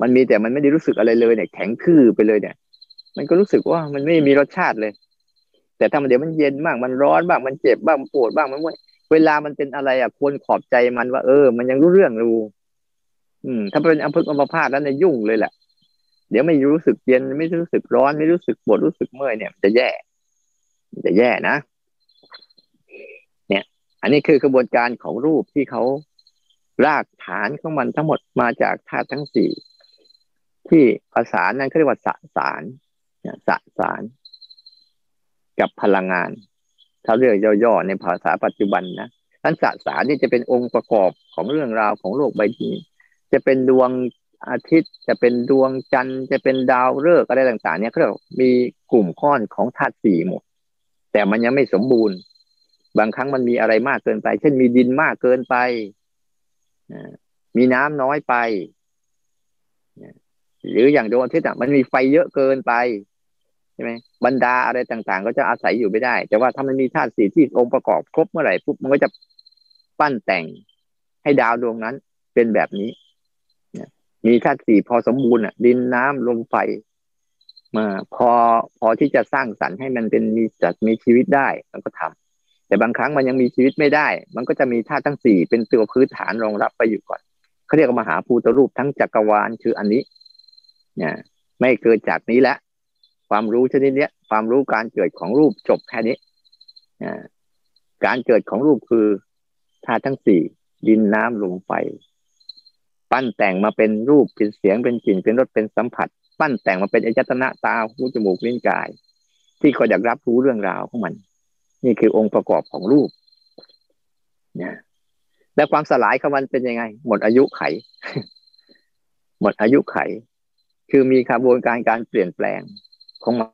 มันมีแต่มันไม่ได้รู้สึกอะไรเลยเนี่ย แข็งคืบไปเลยเนี่ย มันก็รู้สึกว่ามันไม่มีรสชาติเลย แต่ถ้ามันเดี๋ยวมันเย็นบ้างมันร้อนบ้างมันเจ็บบ้างมันปวดบ้างมันเวลามันเป็นอะไรอะควรขอบใจมันว่า เออ มันยังรู้เรื่องรู้อืม ถ้าเป็นอัมพฤกษ์อัมพาตแล้วในยุ่งเลยแหละเดี๋ยวไม่รู้สึกเย็นไม่รู้สึกร้อนไม่รู้สึกปวดรู้สึกเมื่อยเนี่ยจะแย่จะแย่นะเนี่ย อันนี้คือกระบวนการของรูปที่เขารากฐานของมันทั้งหมดมาจากธาตุทั้งสี่ที่ภาษานั้นเขาเรียกว่าสสารสสาร กับพลังงาน ถ้าเรียกย่อๆในภาษาปัจจุบันนะท่านสสารนี่จะเป็นองค์ประกอบของเรื่องราวของโลกใบนี้จะเป็นดวงอาทิตย์จะเป็นดวงจันทร์จะเป็นดาวฤกษ์อะไรต่าง ๆ เนี่ยเขามีกลุ่มก้อนของธาตุสี่หมด แต่มันยังไม่สมบูรณ์ บางครั้งมันมีอะไรมากเกินไป เช่นมีดินมากเกินไปมีน้ำน้อยไป หรืออย่างดวงอาทิตย์อะมันมีไฟเยอะเกินไป ช่ไหมบรรดาอะไรต่างๆ ก็จะอาศัยอยู่ไม่ได้ แต่ว่าถ้ามันมีธาตุสี่ที่องค์ประกอบครบเมื่อไหร่ปุ๊บมันก็จะปั้นแต่งให้ดาวดวงนั้นเป็นแบบนี้มีธาตุสี่พอสมบูรณ์อะ ดินน้ำลมไฟมาพอพอที่จะสร้างสรรค์ให้มันเป็นมีจัดมีชีวิตได้มันก็ทำแต่บางครั้งมันยังมีชีวิตไม่ได้ มันก็จะมีธาตุทั้งสี่เป็นตัวพื้นฐานรองรับไปอยู่ก่อนเขาเรียกว่ามหาภูตรูปทั้งจักรวาลคืออันนี้เนี่ยไม่เกิดจากนี้แล้ว ความรู้ชนิดนี้ความรู้การเกิดของรูปจบแค่นี้การเกิดของรูปคือธาตุทั้งสี่ดินน้ำลมไฟปั้นแต่งมาเป็นรูปเป็นเสียงเป็นกลิ่นเป็นรสเป็นสัมผัส ปั้นแต่งมาเป็นอายตนะตาหูจมูกลิ้นกาย ที่คอยอยากรับรู้เรื่องราวของมัน นี่คือองค์ประกอบของรูปเนี่ยแล้วความสลายของมันเป็นยังไง หมดอายุไข หมดอายุไข คือมีกระบวนการการเปลี่ยนแปลง ของมัน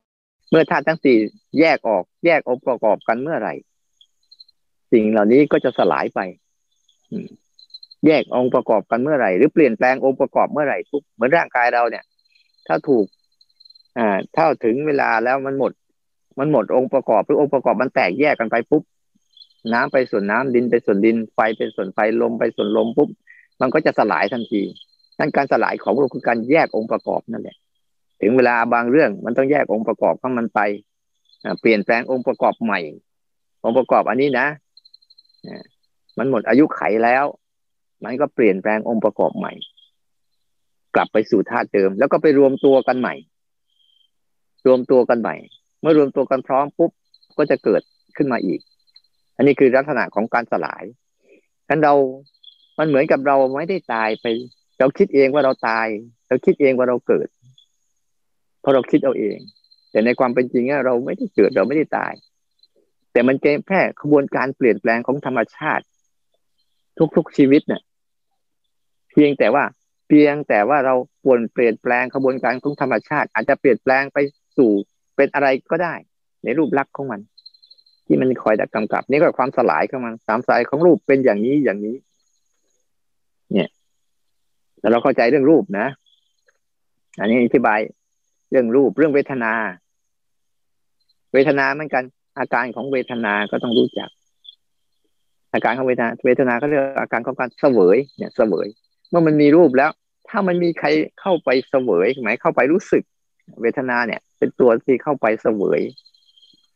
เมื่อธาตุทั้งสี่แยกออกแยกองค์ประกอบกันเมื่อไหร่ สิ่งเหล่านี้ก็จะสลายไปแยกองค์ประกอบกันเมื่อไหร่ หรือเปลี่ยนแปลงองค์ประกอบเมื่อไหร่ทุกเหมือนร่างกายเราเนี่ย ถ้าถูก อ่าถ้าถึงเวลาแล้วมันหมด มันหมดองค์ประกอบหรือองค์ประกอบมันแตกแยกกันไปปุ๊บน้ำไปส่วนน้ำดินไปส่วนดินไฟเป็นส่วนไฟลมไปส่วนลมปุ๊บมันก็จะสลายทันทีนั่นการสลายของเราคือการแยกองค์ประกอบนั่นแหละ ถึงเวลาบางเรื่องมันต้องแยกองค์ประกอบของมันไปเปลี่ยนแปลงองค์ประกอบใหม่ องค์ประกอบอันนี้นะมันหมดอายุไขแล้ว มันก็เปลี่ยนแปลงองค์ประกอบใหม่ กลับไปสู่ธาตุเดิม แล้วก็ไปรวมตัวกันใหม่ รวมตัวกันใหม่ เมื่อรวมตัวกันพร้อมปุ๊บก็จะเกิดขึ้นมาอีก อันนี้คือลักษณะของการสลายฉะนั้นเรา มันเหมือนกับเราไม่ได้ตายไป เราคิดเองว่าเราตาย เราคิดเองว่าเราเกิด ราะเราคิดเอาเอง แต่ในความเป็นจริงเราไม่ได้เกิดเราไม่ได้ตาย แต่มันแค่ขบวนการเปลี่ยนแปลงของธรรมชาติ ทุกๆชีวิตเนี่ยเพียงแต่ว่าเพียงแต่ว่าเราปวนเปลี่ยนแปลงขบวนการของธรรมชาติ อาจจะเปลี่ยนแปลงไปสู่เป็นอะไรก็ได้ ในรูปลักษณ์ของมัน ที่มันคอยดักกำกับ นี่ก็ความสลายของมันสามสายของรูปเป็นอย่างนี้อย่างนี้ เนี่ยแต่เราเข้าใจเรื่องรูปนะ อันนี้อธิบาย เรื่องรูปเรื่องเวทนา เวทนาเหมือนกัน อาการของเวทนาก็ต้องรู้จัก อาการของเวทนาเวทนาก็เรียกอาการของการเสวย เนี่ยเสวย เมื่อมันมีรูปแล้ว ถ้ามันมีใครเข้าไปเสวยหมายเข้าไปรู้สึก เวทนาเนี่ย เป็นตัวที่เข้าไปเสวย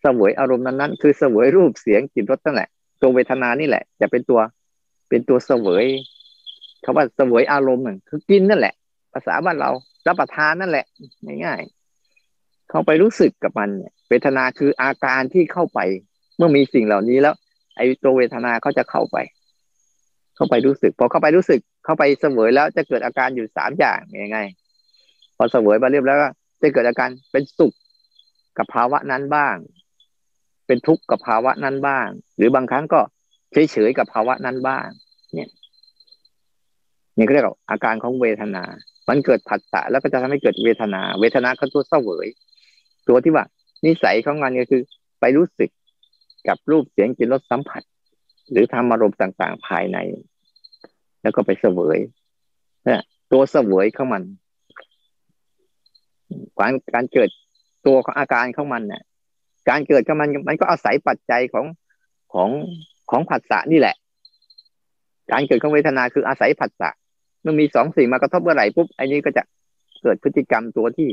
เสวยอารมณ์นั้นๆคือเสวยรูปเสียงกลิ่นรสนั่นแหละตัวเวทนานี่แหละ จะเป็นตัวเป็นตัวเสวยคาว่าเสวยอารมณ์คือกินนั่นแหละ ภาษาบ้านเรารับประทานนั่นแหละง่ายๆเข้าไปรู้สึกกับมันเวทนาคืออาการที่เข้าไป เมื่อมีสิ่งเหล่านี้แล้ว ไอ้ตัวเวทนาเขาจะเข้าไป เข้าไปรู้สึกพอเข้าไปรู้สึก เข้าไปเสวยแล้วจะเกิดอาการอยู่สามอย่างยังไงพอเสวยมาเรียบแล้วก็จะเกิดอาการเป็นสุขกับภาวะนั้นบ้าง เป็นทุกข์กับภาวะนั้นบ้าง หรือบางครั้งก็เฉยๆกับภาวะนั้นบ้าง เนี่ยนี่ก็เรียกว่าอาการของเวทนา มันเกิดผัสสะแล้วก็จะทำให้เกิดเวทนา เวทนาก็ตัวเสวย ตัวที่ว่า นิสัยของมันก็คือ ไปรู้สึกกับรูปเสียงกลิ่นรสสัมผัส หรือทำอารมณ์ต่างๆ ภายใน แล้วก็ไปเสวยนะตัวเสวยของมันการการเกิดตัวของอาการของมันเนี่ยการเกิดของมันมันก็อาศัยปัจจัยของของของผัสสะนี่แหละ การเกิดของเวทนาคืออาศัยผัสสะ เมื่อมีสองสิ่งมากระทบเมื่อไหร่ปุ๊บไอ้นี้ก็จะเกิดพฤติกรรมตัวที่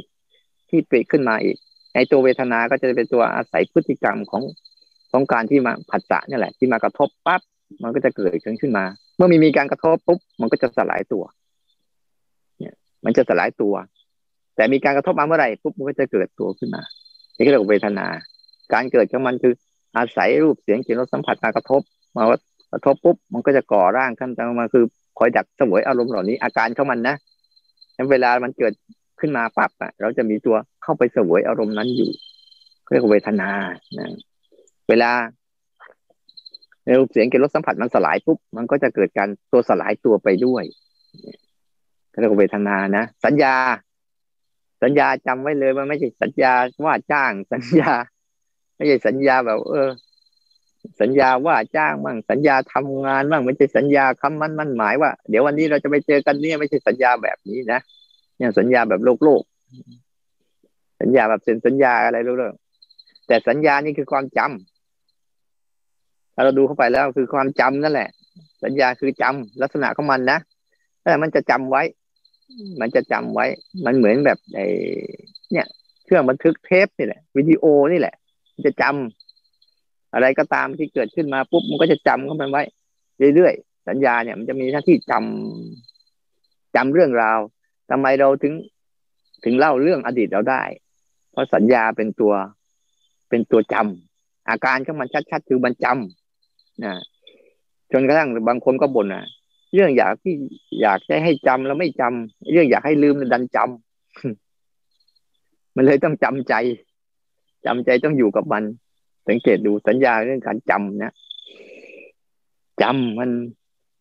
ที่เปรขึ้นมาอีกในตัวเวทนาก็จะเป็นตัวอาศัยพฤติกรรมของของการที่มาผัสสะนี่แหละ ที่มากระทบปั๊บมันก็จะเกิดขึ้นขึ้นมา เมื่อมีมีการกระทบปุ๊บมันก็จะสลายตัว เนี่ย มันจะสลายตัว แต่มีการกระทบมาเมื่อไหร่ปุ๊บมันก็จะเกิดตัวขึ้นมานี่เรียกว่าเวทนา การเกิดของมันคืออาศัยรูปเสียงกลิ่นรสสัมผัสมากระทบ มากระทบปุ๊บมันก็จะก่อร่างขึ้นมาคือ คอยดักสวยอารมณ์เหล่านี้อาการเของมันนะเวลามันเกิดขึ้นมาปั๊บอะ เราจะมีตัวเข้าไปสวยอารมณ์นั้นอยู่เรียกว่าเวทนานะเวลาในรูปเสียงเกลิ่นรสสัมผัสมันสลายปุ๊บมันก็จะเกิดการตัวสลายตัวไปด้วยเรียกว่าเวทนานะสัญญา สัญญาจำไว้เลยว่าไม่ใช่สัญญาว่าจ้างสัญญา ไม่ใช่สัญญาแบบ เออ สัญญาว่าจ้างบ้างสัญญาทำงานบ้างไม่ใช่สัญญาคำมันมันหมายว่า เดี๋ยววันนี้เราจะไปเจอกันเนี่ยไม่ใช่สัญญาแบบนี้นะเนี่ยสัญญาแบบโลกโลก สัญญาแบบเซ็นสัญญาอะไรรู้เรื่องแต่สัญญานี่คือความจำถ้าเราดูเข้าไปแล้วคือความจำนั่นแหละ สัญญาคือจำลักษณะของมันนะแต่มันจะจำไว้ มันจะจำไว้ มันเหมือนแบบไอ้เนี่ย เครื่องบันทึกเทปนี่แหละวิดีโอนี่แหละ จะจำ อะไรก็ตามที่เกิดขึ้นมาปุ๊บมันก็จะจำเข้ามันไว้ เรื่อยๆสัญญาเนี่ยมันจะมีหน้าที่จำจำเรื่องราวทำไมเราถึงถึงเล่าเรื่องอดีตเราได้ เพราะสัญญาเป็นตัวเป็นตัวจำอาการของมันชัดๆคือมันจำนะจนกระทั่งบางคนก็บ่นอะเรื่องอยากที่อยากจะให้จำแล้วไม่จำเรื่องอยากให้ลืมดันจำมันเลยต้องจำใจจำใจต้องอยู่กับมัน สังเกตดูสัญญาเรื่องการจำนะจำมัน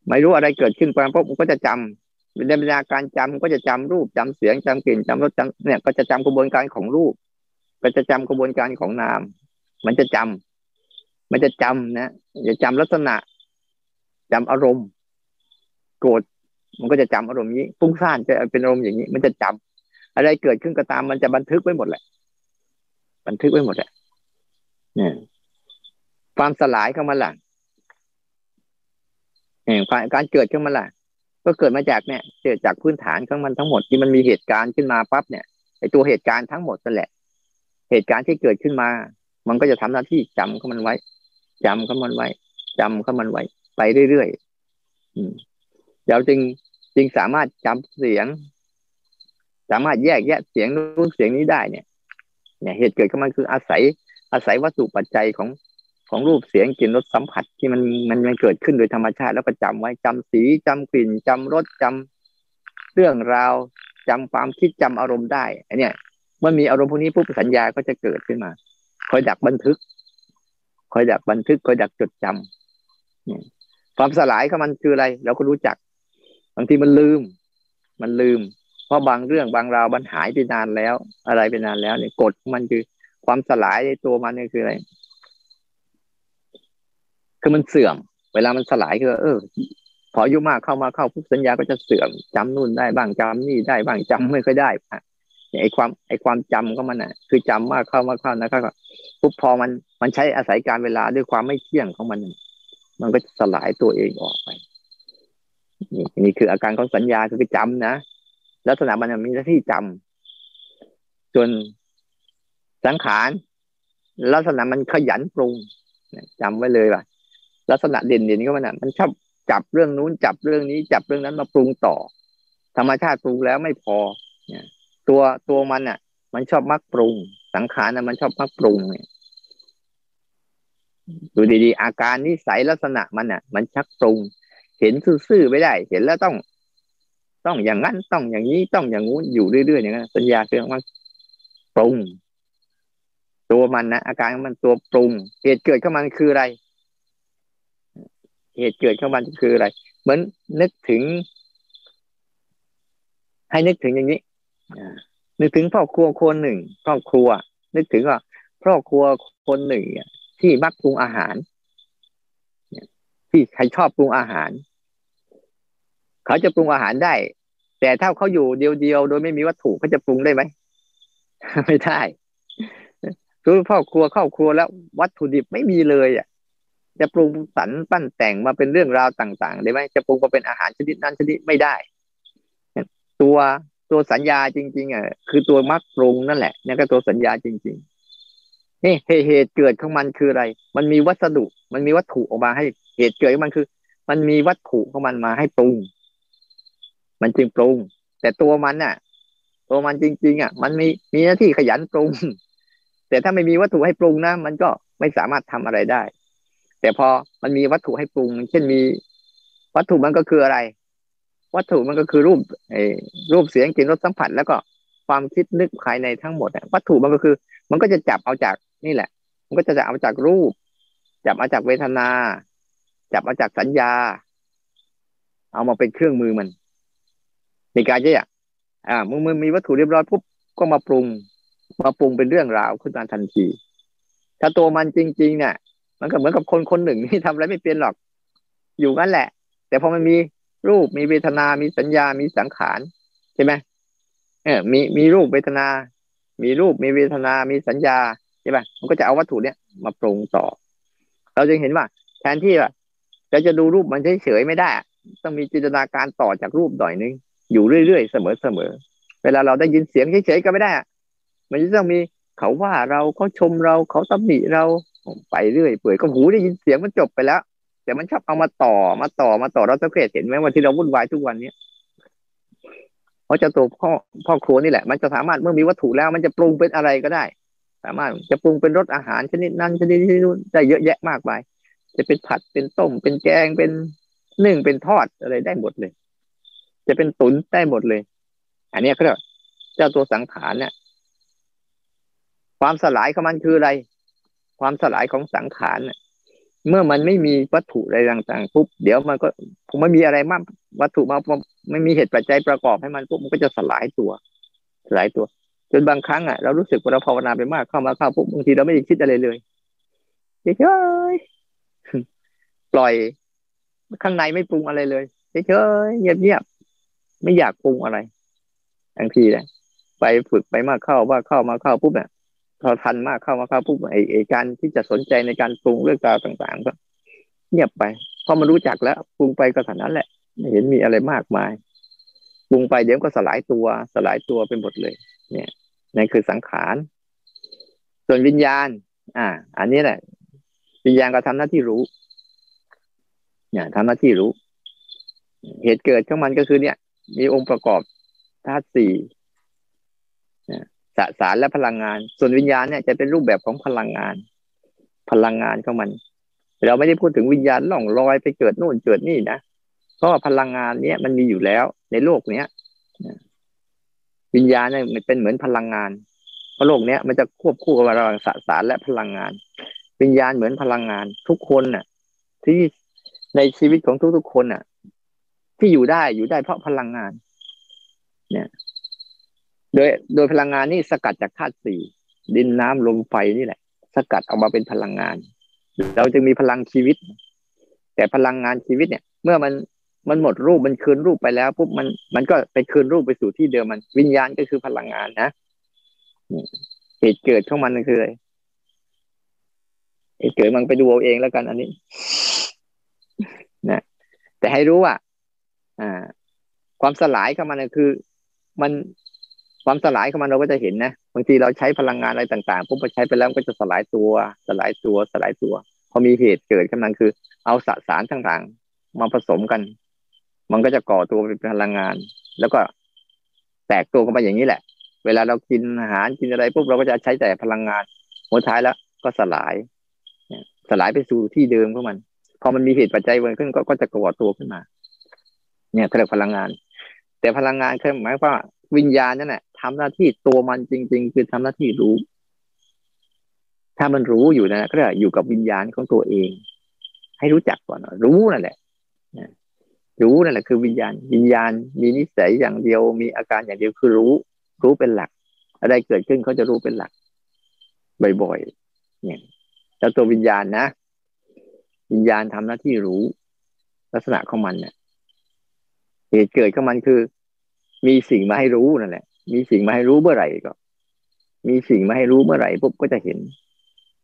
ไม่รู้อะไรเกิดขึ้นไปปุ๊บมันก็จะจำเป็นเวลาการจำก็จะจำรูปจำเสียงจำกลิ่นจำรสจำเนี่ย ก็จะจำกระบวนการของรูป ก็จะจำกระบวนการของนาม มันจะจำมันจะจำนะจะจำลักษณะจำอารมณ์ โกรธมันก็จะจำอารมณ์นี้ฟุ้งซ่านจะเป็นอารมณ์อย่างนี้ มันจะจำอะไรเกิดขึ้นก็ตามมันจะบันทึกไว้หมดแหละ บันทึกไว้หมดแหละ เนี่ยความสลายเข้ามาหลังแห่งการเกิดขึ้นมาล่ะก็เกิดมาจากเนี่ยเกิดจากพื้นฐานของมันทั้งหมดที่มันมีเหตุการณ์ขึ้นมาปั๊บเนี่ยไอตัวเหตุการณ์ทั้งหมดนั่นแหละ เหตุการณ์ที่เกิดขึ้นมา มันก็จะทำหน้าที่จำเข้ามันไว้จำเข้ามันไว้จำเข้ามันไว้ ไปเรื่อยๆอืมเดี๋ยวจึงจึงสามารถจำเสียง สามารถแยกแยะเสียงนู้นเสียงนี้ได้เนี่ย เนี่ย เหตุเกิดขึ้นมาคืออาศัย อาศัยวัตถุปัจจัยของของรูปเสียงกลิ่นรสสัมผัสที่มันมันมันเกิดขึ้นโดยธรรมชาติ แล้วก็จำไว้จำสีจำกลิ่นจำรสจำเรื่องราวจำความคิดจำอารมณ์ได้อันเนี้ยเมื่อมีอารมณ์พวกนี้ปุ๊บสัญญาก็จะเกิดขึ้นมาคอยดักบันทึกคอยดักบันทึกคอยดักจดจำความสลายของมันคืออะไรเราก็รู้จัก บางทีมันลืม มันลืม เพราะบางเรื่องบางราวมันหายไปนานแล้ว อะไรไปนานแล้วเนี่ยกฎมันคือ ความสลายในตัวมันนี่คืออะไร คือมันเสื่อม เวลามันสลายคือเออ พออายุมากเข้ามาเข้าปุ๊บสัญญาก็จะเสื่อมจำนู่นได้บ้างจำนี่ได้บ้างจำไม่ค่อยได้ไอ้ความไอ้ความจำก็มันอะ คือจำมากเข้ามากเข้านะครับปุ๊บพอมันมันใช้อาศัยการเวลาด้วยความไม่เที่ยงของมัน มันก็สลายตัวเองออกไป นี่นี่คืออาการของสัญญาคือจำนะลักษณะมันมีหน้าที่จำจน สังขารลักษณะมันขยันปรุงจำไว้เลยว่าลักษณะเด่นๆก็มันอะมันชอบจับเรื่องนู้นจับเรื่องนี้ จับเรื่องนั้นมาปรุงต่อ ธรรมชาติปรุงแล้วไม่พอเนี่ยตัวตัวมันอะ มันชอบมักปรุง สังขารน่ะมันชอบมักปรุงเนี่ยดูดีๆ อาการนิสัยลักษณะมันอะ มันชักปรุง เห็นซื่อๆไม่ได้ เห็นแล้วต้อง ต้องอย่างนั้นต้องอย่างนี้ต้องอย่างงู้นอยู่เรื่อยๆอย่างนั้นสัญญาเรื่องมันปรุง ตัวมันนะอาการมันตัวปรุง เหตุเกิดขึ้นมันคืออะไร เหตุเกิดขึ้นมันคืออะไร เหมือนนึกถึง ให้นึกถึงอย่างนี้นึกถึงครอบครัวคนหนึ่งครอบครัว นึกถึงว่าครอบครัวคนหนึ่งที่มักปรุงอาหารที่ใครชอบปรุงอาหาร เขาจะปรุงอาหารได้ แต่ถ้าเขาอยู่เดียวๆโดยไม่มีวัตถุเขาจะปรุงได้ไหมไม่ได้ คือครอบครัวครอบครัวแล้ววัตถุดิบไม่มีเลยอะจะปรุงสรรปั้นแต่งมาเป็นเรื่องราวต่างๆได้ไหมจะปรุงมาเป็นอาหารชนิดนั้นชนิดไม่ได้ ตัวตัวสัญญาจริง ๆอะคือตัวมักปรุงนั่นแหละนี่ก็ตัวสัญญาจริงๆนี่เหตุเกิดของมันคืออะไร มันมีวัสดุ มันมีวัตถุออกมาให้เหตุเกิดของมันคือ มันมีวัตถุของมันมาให้ปรุง มันจึงปรุง แต่ตัวมันน่ะ ตัวมันจริง ๆ อะ มันมีมีหน้าที่ขยันปรุง แต่ถ้าไม่มีวัตถุให้ปรุงนะมันก็ไม่สามารถทำอะไรได้ แต่พอมันมีวัตถุให้ปรุง เช่นมีวัตถุมันก็คืออะไร วัตถุมันก็คือรูปรูปเสียงกลิ่นรสสัมผัส แล้วก็ความคิดนึกภายในทั้งหมดวัตถุมันก็คือ มันก็จะจับเอาจากนี่แหละ มันก็จะจับเอาจากรูป จับเอาจากเวทนา จับมาจากสัญญา เอามาเป็นเครื่องมือมันในการจะอ่ามึงมึงมีวัตถุเรียบร้อยปุ๊บก็มาปรุง มาปรุงเป็นเรื่องราวขึ้นมาทันที ถ้าตัวมันจริง ๆ เนี่ย มันก็เหมือนกับคนคนหนึ่งที่ทำอะไรไม่เป็นหรอก อยู่นั่นแหละ แต่พอมันมีรูปมีเวทนา มีสัญญา มีสังขารใช่ไหมเออ มีมีรูปเวทนา มีรูปมีเวทนา มีสัญญาใช่ไหมมันก็จะเอาวัตถุเนี้ยมาปรุงต่อ เราจึงเห็นว่า แทนที่ว่าเราจะดูรูปมันเฉยๆไม่ได้ ต้องมีจินตนาการต่อจากรูปหน่อยนึงอยู่เรื่อยๆเสมอๆเวลาเราได้ยินเสียงเฉยๆก็ไม่ได้ มันจะต้องมีเขาว่าเราเขาชมเราเขาตำหนิเราไปเรื่อยเปื่อยก็หูได้ยินเสียงมันจบไปแล้ว แต่มันชอบเอามาต่อมาต่อมาต่อเราสังเกตเห็นไหมว่าที่เราวุ่นวายทุกวันเนี้ยเพราะจะตัวพ่อพ่อครัวนี่แหละ มันจะสามารถเมื่อมีวัตถุแล้ว มันจะปรุงเป็นอะไรก็ได้ สามารถจะปรุงเป็นรสอาหารชนิดนั้นชนิดนี้ได้เยอะแยะมากมายจะเป็นผัดเป็นต้ม เป็นแกงเป็นนึ่งเป็นทอดอะไรได้หมดเลย จะเป็นตุ๋นได้หมดเลย อันนี้ก็เจ้าตัวสังขารเนี่ย ความสลายของมันคืออะไร ความสลายของสังขารเมื่อมันไม่มีวัตถุอะไรต่างๆปุ๊บเดี๋ยวมันก็ผมไม่มีอะไรมากวัตถุมาไม่มีเหตุปัจจัยประกอบให้มันปุ๊บมันก็จะสลายตัวสลายตัว จนบางครั้งอะเรารู้สึกว่าเราภาวนาไปมากเข้ามาเข้าปุ๊บบางทีเราไม่ได้คิดอะไรเลยเฉยๆปล่อย ข้างในไม่ปรุงอะไรเลยเฉยๆเงียบๆไม่อยากปรุงอะไรบางทีแหละไปฝึกไปมากเข้าว่าเข้ามาเข้าปุ๊บเนี่ย พอทันมากเข้ามาเข้าปุ๊บไอ้ไอ้การที่จะสนใจในการปรุงเรื่องราวต่างๆ ก็เงียบไปพอมันรู้จักแล้วปรุงไปก็เท่านั้นแหละไม่เห็นมีอะไรมากมายปรุงไปเดี๋ยวก็สลายตัวสลายตัวเป็นหมดเลย เนี่ยนั่นคือสังขารส่วนวิญญาณ อ่า อันนี้แหละ วิญญาณก็ทำหน้าที่รู้ เนี่ยทำหน้าที่รู้ เหตุเกิดของมันก็คือเนี่ย มีองค์ประกอบธาตุสี่ สสารและพลังงาน ส่วนวิญญาณเนี่ยจะเป็นรูปแบบของพลังงาน พลังงานของมัน เราไม่ได้พูดถึงวิญญาณล่องลอยไปเกิดนู่นเกิดนี่นะเพราะว่าพลังงานเนี้ยมันมีอยู่แล้วในโลกเนี้ยวิญญาณเนี่ยมันเป็นเหมือนพลังงานเพราะโลกเนี้ยมันจะควบคู่กับระหว่างสสารและพลังงาน วิญญาณเหมือนพลังงาน ทุกคนน่ะ ที่ในชีวิตของทุกๆคนน่ะ ที่อยู่ได้อยู่ได้เพราะพลังงาน เนี่ย โดยโดยพลังงานนี่สกัดจากธาตุสี่ดินน้ำลมไฟนี่แหละ สกัดออกมาเป็นพลังงาน เราจึงมีพลังชีวิต แต่พลังงานชีวิตเนี่ย เมื่อมันมันหมดรูปมันคืนรูปไปแล้วปุ๊บมันมันก็ไปคืนรูปไปสู่ที่เดิมมันวิญญาณก็คือพลังงานนะเหตุเกิดของมันคืออะไรเหตุเกิดมันไปดูเอาเองแล้วกัน อันนี้นะแต่ให้รู้ว่า อ่า ความสลายของมันคือ มัน ความสลายของมันเราก็จะเห็นนะบางทีเราใช้พลังงานอะไรต่างๆปุ๊บพอใช้ไปแล้วก็จะสลายตัว สลายตัวสลายตัว พอมีเหตุเกิดขึ้นมาคือ เอาสสารต่างๆมาผสมกัน มันก็จะก่อตัวเป็นพลังงาน แล้วก็แตกตัวกันไปอย่างนี้แหละ เวลาเรากินอาหารกินอะไรปุ๊บเราก็จะใช้แต่พลังงานหัวท้ายแล้วก็สลายสลายไปสู่ที่เดิมของมัน พอมันมีเหตุปัจจัยเกิดขึ้นก็จะก่อตัวขึ้นมา เนี่ยเรียกพลังงาน แต่พลังงานคือหมายว่าวิญญาณนั่นแหละ ทำหน้าที่ตัวมันจริง ๆ คือทำหน้าที่รู้ ถ้ามันรู้อยู่นะก็จะอยู่กับวิญญาณของตัวเอง ให้รู้จักก่อนรู้นั่นแหละรู้นั่นแหละคือวิญญาณ วิญญาณมีนิสัยอย่างเดียว มีอาการอย่างเดียวคือรู้ รู้เป็นหลัก อะไรเกิดขึ้นเขาจะรู้เป็นหลัก บ่อยๆเนี่ยแล้วตัววิญญาณนะ วิญญาณทำหน้าที่รู้ ลักษณะของมันเนี่ยเหตุเกิดของมันคือ มีสิ่งมาให้รู้นั่นแหละ มีสิ่งมาให้รู้เมื่อไหร่ก็ มีสิ่งมาให้รู้เมื่อไหร่ปุ๊บก็จะเห็น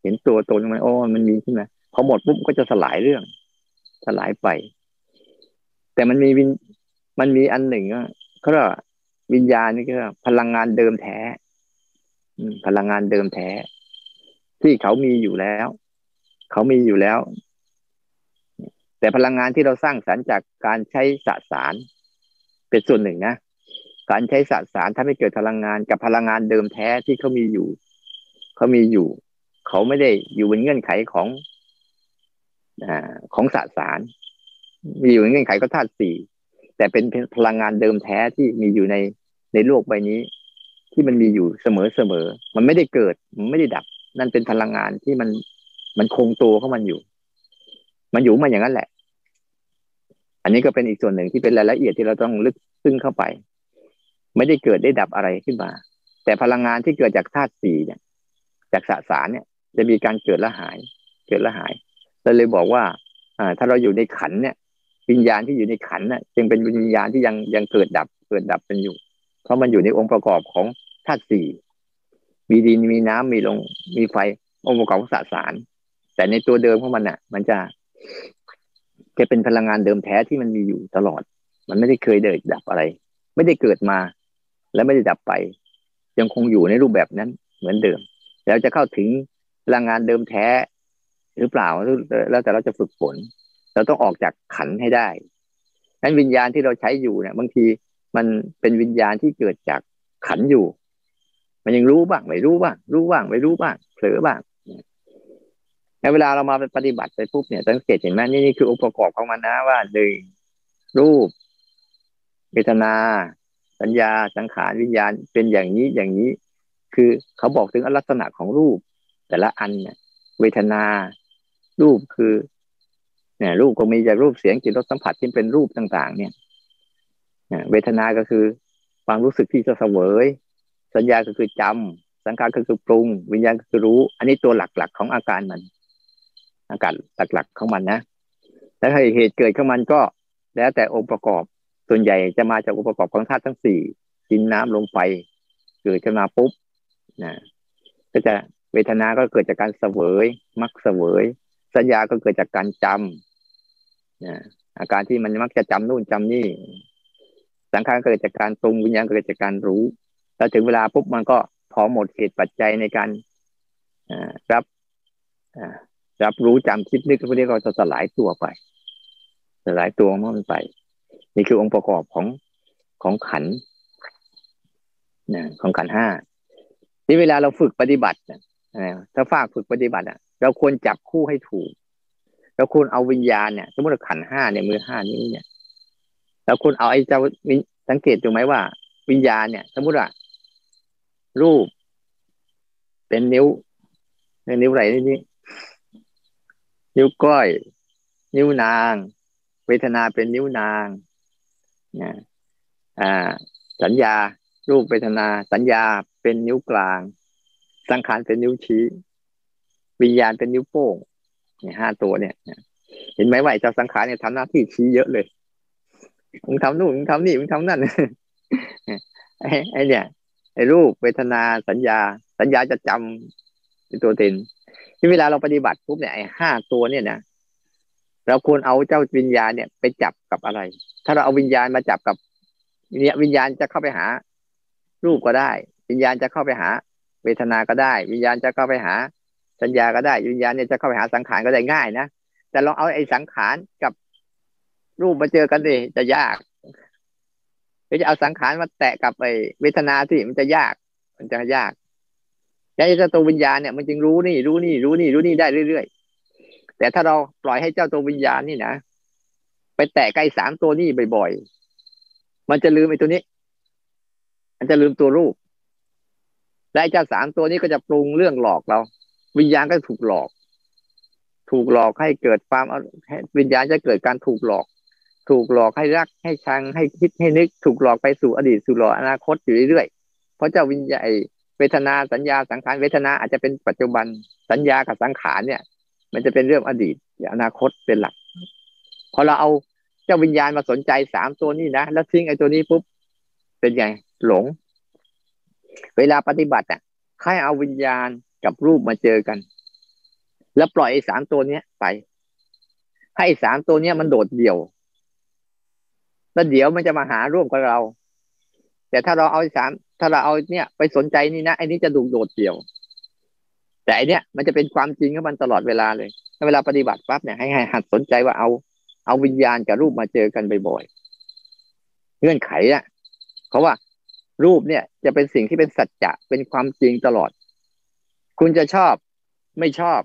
เห็นตัวตนมันโอ้มันมีขึ้นมาพอหมดปุ๊บก็จะสลายเรื่อง สลายไป แต่มันมีวินมันมีอันหนึ่งอะเขาเรียกวิญญาณนี่ก็พลังงานเดิมแท้พลังงานเดิมแท้ ที่เขามีอยู่แล้ว เขามีอยู่แล้ว แต่พลังงานที่เราสร้างสรรค์จากการใช้สสาร เป็นส่วนหนึ่งนะ การใช้สสารถ้าไม่เกิดพลังงานกับพลังงานเดิมแท้ที่เขามีอยู่เขามีอยู่ เขาไม่ได้อยู่บนเงื่อนไขของอของสสาร มีอยู่ในเงื่อนไขก็ธาตุสี่แต่เป็นพลังงานเดิมแท้ที่มีอยู่ในในโลกใบนี้ ที่มันมีอยู่เสมอเสมอมันไม่ได้เกิดมันไม่ได้ดับ นั่นเป็นพลังงานที่มันมันคงตัวของมันอยู่ มันอยู่มาอย่างนั้นแหละ อันนี้ก็เป็นอีกส่วนหนึ่งที่เป็นรายละเอียดที่เราต้องลึกซึ้งเข้าไป ไม่ได้เกิดได้ดับอะไรขึ้นมา แต่พลังงานที่เกิดจากธาตุสี่เนี่ย จากสสารเนี่ย จะมีการเกิดและหาย เกิดและหายเราเลยบอกว่า อ่า ถ้าเราอยู่ในขันเนี่ยวิญญาณที่อยู่ในขันน่ะจึงเป็นวิญญาณที่ยังยังเกิดดับเกิดดับเป็นอยู่ เพราะมันอยู่ในองค์ประกอบของธาตุสี่มีดินมีน้ำมีลงมีไฟองค์ประกอบของสสาร แต่ในตัวเดิมของมันน่ะ มันจะแกเป็นพลังงานเดิมแท้ที่มันมีอยู่ตลอด มันไม่ได้เคยเดิดดับอะไร ไม่ได้เกิดมา และไม่ได้ดับไป ยังคงอยู่ในรูปแบบนั้นเหมือนเดิม แล้วจะเข้าถึงพลังงานเดิมแท้หรือเปล่าแล้วแต่เราจะฝึกฝน เราต้องออกจากขันให้ได้นั้นวิญญาณที่เราใช้อยู่เนี่ย บางทีมันเป็นวิญญาณที่เกิดจากขันอยู่ มันยังรู้บ้างไม่รู้บ้างรู้บ้างไม่รู้บ้างเผลอบ้างเวลาเรามาปฏิบัติไปปุ๊บเนี่ยสังเกตเห็นไหมนี่นี่คือองค์ประกอบของมันนะว่าหนึ่งรูปเวทนา สัญญาสังขารวิญญาณเป็นอย่างนี้อย่างนี้ คือเขาบอกถึงลักษณะของรูป แต่ละอันเนี่ยเวทนา รูปคือเนี่ยรูปก็มีจากรูปเสียงกลิ่นรสสัมผัสที่เป็นรูปต่าง ๆ เนี่ยเวทนาก็คือความรู้สึกที่จะเสวย สัญญาก็คือจำสังขารก็คือปรุง วิญญาณก็คือรู้ อันนี้ตัวหลักๆของอาการมัน อาการหลักๆของมันนะแล้วเหตุเกิดของมันก็แล้วแต่องค์ประกอบ ส่วนใหญ่จะมาจากองค์ประกอบของธาตุทั้งสี่ดินน้ำลมไฟเกิดขึ้นมาปุ๊บนะก็จะเวทนาก็เกิดจากการเสวยมักเสวย สัญญาก็เกิดจากการจำนะอาการที่มันมักจะจำนู่นจำนี่ สังขารเกิดจากการปรุงวิญญาณเกิดจากการรู้ แล้วถึงเวลาปุ๊บมันก็พอหมดเหตุปัจจัยในการรับรับรู้จำคิดนึกพวกนี้ก็จะสลายตัวไป สลายตัวมันไป นี่คือองค์ประกอบของของขันนะของขันห้าที่เวลาเราฝึกปฏิบัตินะถ้าฝากฝึกปฏิบัติอะ เราควรจับคู่ให้ถูก เราควรเอาวิญญาณเนี่ย สมมติขันห้าเนี่ยมือห้านี้เนี่ยเราควรเอาไอ้เจ้าสังเกตดูไหมว่า วิญญาณเนี่ย สมมติว่ารูป เป็นนิ้วเป็นิ้วไหนนี่นิ้วก้อย นิ้วนาง เวทนาเป็นนิ้วนางนะอ่าสัญญา รูปเวทนา สัญญาเป็นนิ้วกลาง สังขารเป็นนิ้วชี้ วิญญาณเป็นนิ้วโป้งเนี่ยห้าตัวเนี่ยเห็นไหมว่าเจ้าสังขารเนี่ยทำหน้าที่ชี้เยอะเลยมึงทำนู่นมึงทำนี่มึงทำนั่นไอ้ไอ้เนี่ย ไอ้รูปเวทนาสัญญา สัญญาจะจำเป็นตัวเต็นที่เวลาเราปฏิบัติปุ๊บเนี่ยไอ้ห้าตัวเนี่ยนะ เราควรเอาเจ้าวิญญาณเนี่ย ไปจับกับอะไร ถ้าเราเอาวิญญาณมาจับกับเนี่ยวิญญาณจะเข้าไปหา รูปก็ได้ วิญญาณจะเข้าไปหา เวทนาก็ได้ วิญญาณจะเข้าไปหา สัญญาก็ได้ วิญญาณเนี่ยจะเข้าไปหาสังขารก็ได้ง่ายนะแต่เราเอาไอ้สังขารกับรูปมาเจอกันดิจะยากหรือจะเอาสังขารมาแตะกับไอ้เวทนาที่มันจะยาก มันจะยากแค่จ้ตัววิญญาณเนี่ยมันจึงรู้นี่รู้นี่รู้นี่รู้นี่ได้เรื่อย แต่ถ้าเราปล่อยให้เจ้าตัววิญญาณนี่นะไปแตะใกล้สามตัวนี้บ่อยๆ มันจะลืมไอ้ตัวนี้ มันจะลืมตัวรูป และเจ้าสามตัวนี้ก็จะปรุงเรื่องหลอกเรา วิญญาณก็ถูกหลอก ถูกหลอกให้เกิดความวิญญาณจะเกิดการถูกหลอก ถูกหลอกให้รักให้ชังให้คิดให้นึก ถูกหลอกไปสู่อดีตสู่หลอกอนาคตอยู่เรื่อยๆ เพราะเจ้าวิญญาณเวทนาสัญญาสังขารเวทนาอาจจะเป็นปัจจุบันสัญญากับสังขารเนี่ย มันจะเป็นเรื่องอดีตอนาคตเป็นหลัก พอเราเอาเจ้าวิญญาณมาสนใจสามตัวนี้นะแล้วทิ้งไอ้ตัวนี้ปุ๊บเป็นไงหลง เวลาปฏิบัติอะให้เอาวิญญาณกับรูปมาเจอกัน แล้วปล่อยไอ้สามตัวเนี้ยไป ให้สามตัวเนี้ยมันโดดเดี่ยวแล้วเดี๋ยวมันจะมาหาร่วมกับเรา แต่ถ้าเราเอาสามถ้าเราเอาเนี่ยไปสนใจนี่นะไอ้นี้จะดูโดดเดี่ยว แต่อันเนี้ยมันจะเป็นความจริงของมันตลอดเวลาเลยถ้าเวลาปฏิบัติปั๊บเนี่ยให้หัดสนใจว่าเอาเอาวิญญาณกับรูปมาเจอกันบ่อยๆเงื่อนไขอะเขาว่ารูปเนี่ยจะเป็นสิ่งที่เป็นสัจจะเป็นความจริงตลอด คุณจะชอบไม่ชอบ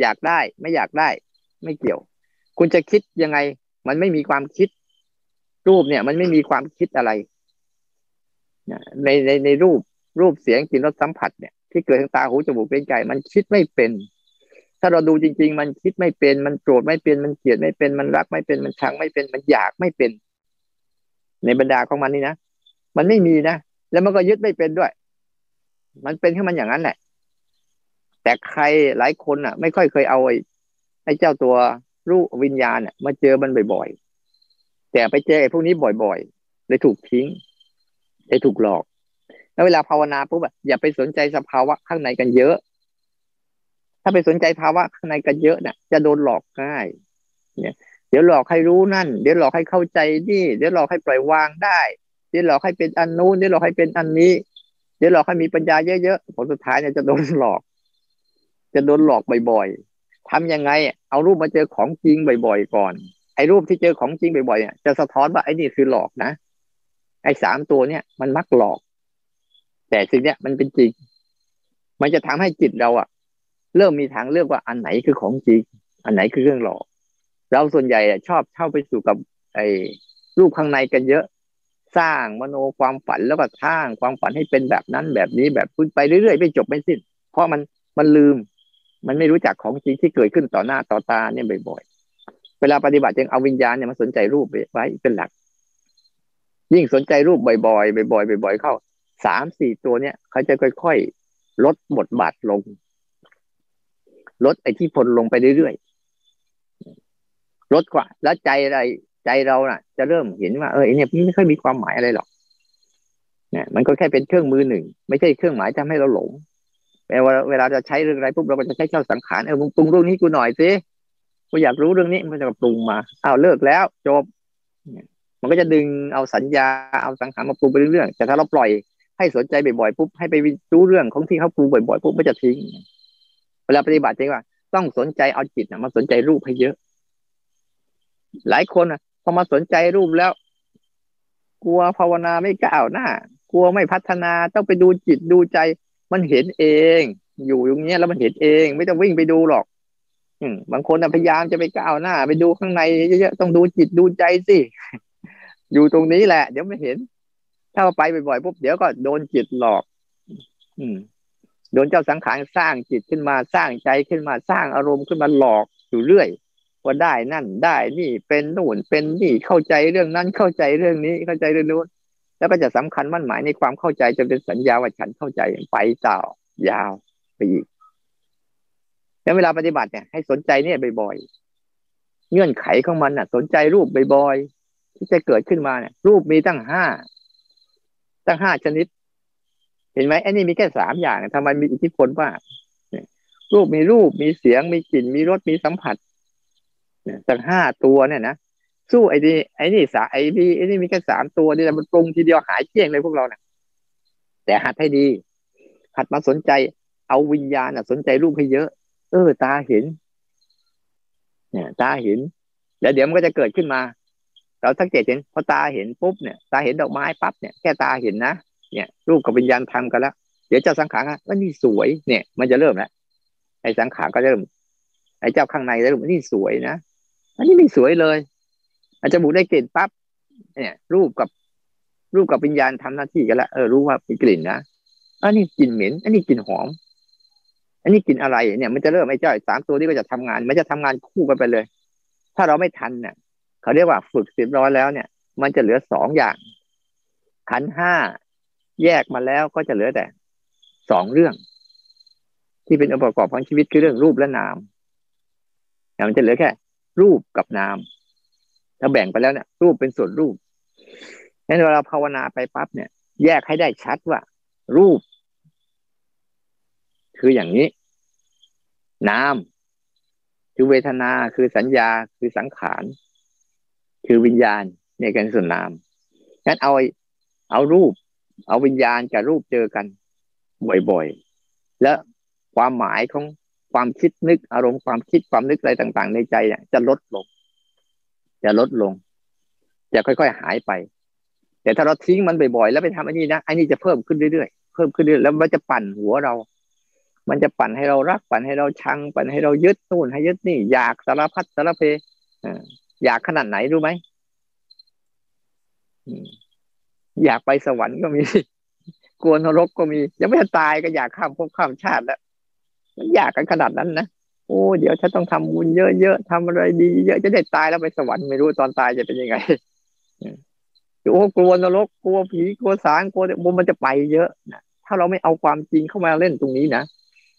อยากได้ ไม่อยากได้ ไม่เกี่ยว คุณจะคิดยังไง มันไม่มีความคิด รูปเนี่ย มันไม่มีความคิดอะไรในในในรูปรูปเสียงกลิ่นรสสัมผัสเนี่ย ที่เกิดทางตาหูจมูกเป็นใจมันคิดไม่เป็น ถ้าเราดูจริง ๆ มันคิดไม่เป็น มันโกรธไม่เป็นมันเกลียดไม่เป็นมันรักไม่เป็นมันชังไม่เป็นมันอยากไม่เป็น ในบรรดาของมันนี่นะมันไม่มีนะแล้วมันก็ยึดไม่เป็นด้วย มันเป็นแค่มันอย่างนั้นแหละ แต่ใครหลายคนอะ ไม่ค่อยเคยเอาไอ้ไอ้เจ้าตัวรูปวิญญาณอะมาเจอมันบ่อยๆแต่ไปเจอไอ้พวกนี้บ่อยๆเลยถูกทิ้งเลยถูกหลอก แล้วเวลาภาวนาปุ๊บอะอย่าไปสนใจสภาวะข้างในกันเยอะ ถ้าไปสนใจภาวะข้างในกันเยอะนี่ยจะโดนหลอกง่าย เนี่ย เดี๋ยวหลอกให้รู้นั่น เดี๋ยวหลอกให้เข้าใจนี่ เดี๋ยวหลอกให้ปล่อยวางได้ เดี๋ยวหลอกให้เป็นอันนู้น เดี๋ยวหลอกให้เป็นอันนี้ เดี๋ยวหลอกให้มีปัญญาเยอะๆ ผลสุดท้ายเนี่ยจะโดนหลอก จะโดนหลอกบ่อยๆทำยังไง เอารูปมาเจอของจริงบ่อยๆก่อน ไอ้รูปที่เจอของจริงบ่อยๆเนี่ยจะสะท้อนว่าไอ้นี่คือหลอกนะ ไอ้สามตัวเนี่ยมันมักหลอก แต่สิ่งเนี้ยมันเป็นจริง มันจะทำให้จิตเราอะเริ่มมีทางเลือกว่าอันไหนคือของจริง อันไหนคือเรื่องหลอก เราส่วนใหญ่ชอบเข้าไปสู่กับ ไอ้รูปข้างในกันเยอะ สร้างมโนความฝันแล้วก็สร้างความฝันให้เป็นแบบนั้นแบบนี้แบบพูดไปเรื่อยๆไม่จบไม่สิ้น เพราะมันมันลืม มันไม่รู้จักของจริงที่เกิดขึ้นต่อหน้าต่อตาเนี่ยบ่อยๆ เวลาปฏิบัติจึงเอาวิญญาณเนี่ยมาสนใจรูปไว้เป็นหลัก ยิ่งสนใจรูปบ่อยๆบ่อยๆบ่อยๆเข้า สามสี่ตัวเนี่ยเขาจะค่อยๆลดบทบาทลง ลดไอ้ที่พลลงไปเรื่อยๆลดกว่า แล้วใจอะไรใจเราน่ะ จะเริ่มเห็นว่าเออเนี่ยไม่ค่อยมีความหมายอะไรหรอกเนี่ยมันก็แค่เป็นเครื่องมือหนึ่ง ไม่ใช่เครื่องหมายทำให้เราหลงเวลาเวลาจะใช้เรื่องอะไรปุ๊บเราก็จะใช้เจ้าสังขารเออมึงปรุงเรื่องนี้กูหน่อยสิกูอยากรู้เรื่องนี้มันจะปรุงมาอ้าวเลิกแล้วจบมันก็จะดึงเอาสัญญาเอาสังขารมาปรุงไปเรื่อยๆแต่ถ้าเราปล่อย ให้สนใจบ่อยๆปุ๊บให้ไปรู้เรื่องของที่เขาปรุงบ่อยๆปุ๊บไมันจะทิ้งเวลาปฏิบัติจริงว่า ต้องสนใจเอาจิตนะมาสนใจรูปให้เยอะ หลายคนนะพอมาสนใจรูปแล้ว กลัวภาวนาไม่ก้าวหน้ากลัวไม่พัฒนาต้องไปดูจิตดูใจ มันเห็นเอง อยู่ตรงนี้แล้วมันเห็นเอง ไม่ต้องวิ่งไปดูหรอก อืบางคนพยายามจะไปก้าวหน้า ไปดูข้างในเยอะๆต้องดูจิตดูใจสิอยู่ตรงนี้แหละ เดี๋ยวไม่เห็น ถ้าไปบ่อยๆปุ๊บเดี๋ยวก็โดนจิตหลอก อืม โดนเจ้าสังขารสร้างจิตขึ้นมาสร้างใจขึ้นมาสร้างอารมณ์ขึ้นมาหลอกอยู่เรื่อยว่าได้นั่นได้นี่เป็นนู่นเป็นนี่เข้าใจเรื่องนั้นเข้าใจเรื่องนี้เข้าใจเรื่องนู้นแล้วก็จะสำคัญมั่นหมายในความเข้าใจจนเป็นสัญญาว่าฉันเข้าใจไปต่อยาวไปอีกแล้วเวลาปฏิบัติเนี่ยให้สนใจเนี่ยบ่อยๆเงื่อนไขของมันน่ะ สนใจรูปบ่อยๆที่จะเกิดขึ้นมาเนี่ยรูปมีตั้งห้า ตั้งห้าชนิด เห็นไหมอ้นี่มีแค่สามอย่างทำไมมีอิทธิพลว่ารูปมีรูปมีเสียงมีกลิ่นมีรสมีสัมผัสตั้งห้าตัวเนี่ยนะสู้ไอ้นี่ไอ้นี่สาไอ้นี่ไอ้นี่มีแค่สามตัวนี่แหละมันปรุงทีเดียวหายเที่ยงเลยพวกเราเนี่ยแต่หัดให้ดี หัดมาสนใจ เอาวิญญาณสนใจรูปให้เยอะ เออ ตาเห็น เนี่ย ตาเห็น แล้วเดี๋ยวมันก็จะเกิดขึ้นมา เราสังเกตเห็นพอตาเห็นปุ๊บเนี่ยตาเห็นดอกไม้ปั๊บเนี่ยแค่ตาเห็นนะเนี่ยรูปกับวิญญาณทำกันแล้ว เดี๋ยวเจ้าสังขารว่านี่สวยเนี่ย มันจะเริ่มแล้วไอ้สังขารก็จะเริ่มไอ้เจ้าข้างในจะเริ่มนี่สวยนะอันนี้ไม่สวยเลยอาจจะบุได้กลิ่นปั๊บเนี่ย รูปกับรูปกับวิญญาณทำหน้าที่กันแล้วเออรู้ว่ามีกลิ่นนะอันนี้กลิ่นเหม็น อันนี้กลิ่นหอม อันนี้กลิ่นอะไรเนี่ย มันจะเริ่มไอ้เจ้าสามตัวนี้ก็จะทำงาน มันจะทำงานคู่กันไปเลย ถ้าเราไม่ทันเนี่ย เขาเรียกว่าฝึกสิบร้อยแล้วเนี่ย มันจะเหลือสองอย่าง ขันห้าแยกมาแล้วก็จะเหลือแต่สองเรื่อง ที่เป็นองค์ประกอบของชีวิตคือเรื่องรูปและนามมันจะเหลือแค่ รูปกับนามถ้าแบ่งไปแล้วเนี่ย รูปเป็นส่วนรูปงั้นเวลาภาวนาไปปั๊บเนี่ย แยกให้ได้ชัดว่า รูป คืออย่างนี้ นามคือเวทนาคือสัญญาคือสังขาร คือวิญญาณในการส่วนนามงั้นเอาเอารูป เอาวิญญาณกับรูปเจอกัน บ่อยๆ และความหมายของความคิดนึกอารมณ์ความคิดความนึกอะไรต่าง ๆ ในใจเนี่ยจะลดลง จะลดลง จะค่อยๆหายไป แต่ถ้าเราทิ้งมันบ่อยๆ แล้วไปทำอันนี้นะอันนี้จะเพิ่มขึ้นเรื่อยๆเพิ่มขึ้นเรื่อยๆแล้วมันจะปั่นหัวเรา มันจะปั่นให้เรารักปั่นให้เราชัง ปั่นให้เรายึดนู่นให้ยึดนี่อยากสารพัดสารเพอ อยากขนาดไหนรู้ไหมอยากไปสวรรค์ก็มีกลัวนรกก็มี ยังไม่ตายก็อยากข้ามภพข้ามชาติแล้วมันอยากกันขนาดนั้นนะโอ้เดี๋ยวฉันต้องทำบุญเยอะๆทำอะไรดีเยอะจะได้ตายแล้วไปสวรรค์ไม่รู้ตอนตายจะเป็นยังไงโอ้กลัวนรกกลัวผีกลัวสางกลัวบุญมันจะไปเยอะนะถ้าเราไม่เอาความจริงเข้ามาเล่นตรงนี้นะ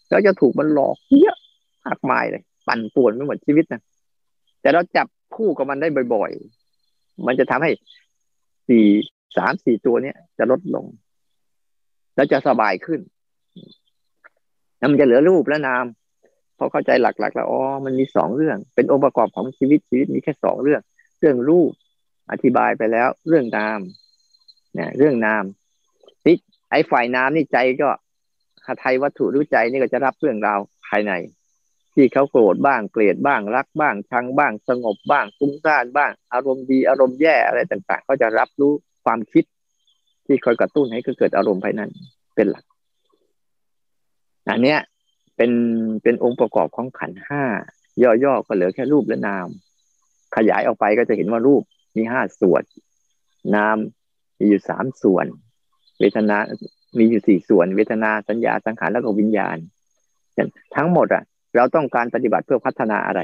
แล้วจะถูกมันหลอกเยอะมากมายเลย ปั่นป่วนไม่หมดชีวิตนะแต่เราจับ คู่กับมันได้บ่อยๆ มันจะทำให้สี่สามสี่ตัวเนี้ยจะลดลง แล้วจะสบายขึ้นแล้วมันจะเหลือรูปและนามพอเข้าใจหลักๆ แล้วอ๋อมันมีสองเรื่อง เป็นองค์ประกอบของชีวิตชีวิตมีแค่สองเรื่อง เรื่องรูปอธิบายไปแล้ว เรื่องนามเนี่ยเรื่องนามนี่ไอ้ฝ่ายนามนี่ใจก็หาไทยวัตถุรู้ใจนี่ก็จะรับเรื่องราวภายใน ที่เขาโกรธบ้างเกลียดบ้างรักบ้างชังบ้างสงบบ้างฟุ้งซ่านบ้าง อารมณ์ดีอารมณ์แย่อะไรต่างๆ ก็จะรับรู้ความคิด ที่คอยกระตุ้นให้เกิดอารมณ์ภายนั้นเป็นหลักอันเนี้ยเป็นเป็นองค์ประกอบของขันห้าย่อๆก็เหลือแค่รูปและนาม ขยายออกไปก็จะเห็นว่ารูปมีห้าส่วน นามมีอยู่สามส่วน เวทนา มีอยู่สี่ส่วน เวทนาสัญญาสังขารแล้วก็วิญญาณ ทั้งหมดอะ เราต้องการปฏิบัติเพื่อพัฒนาอะไร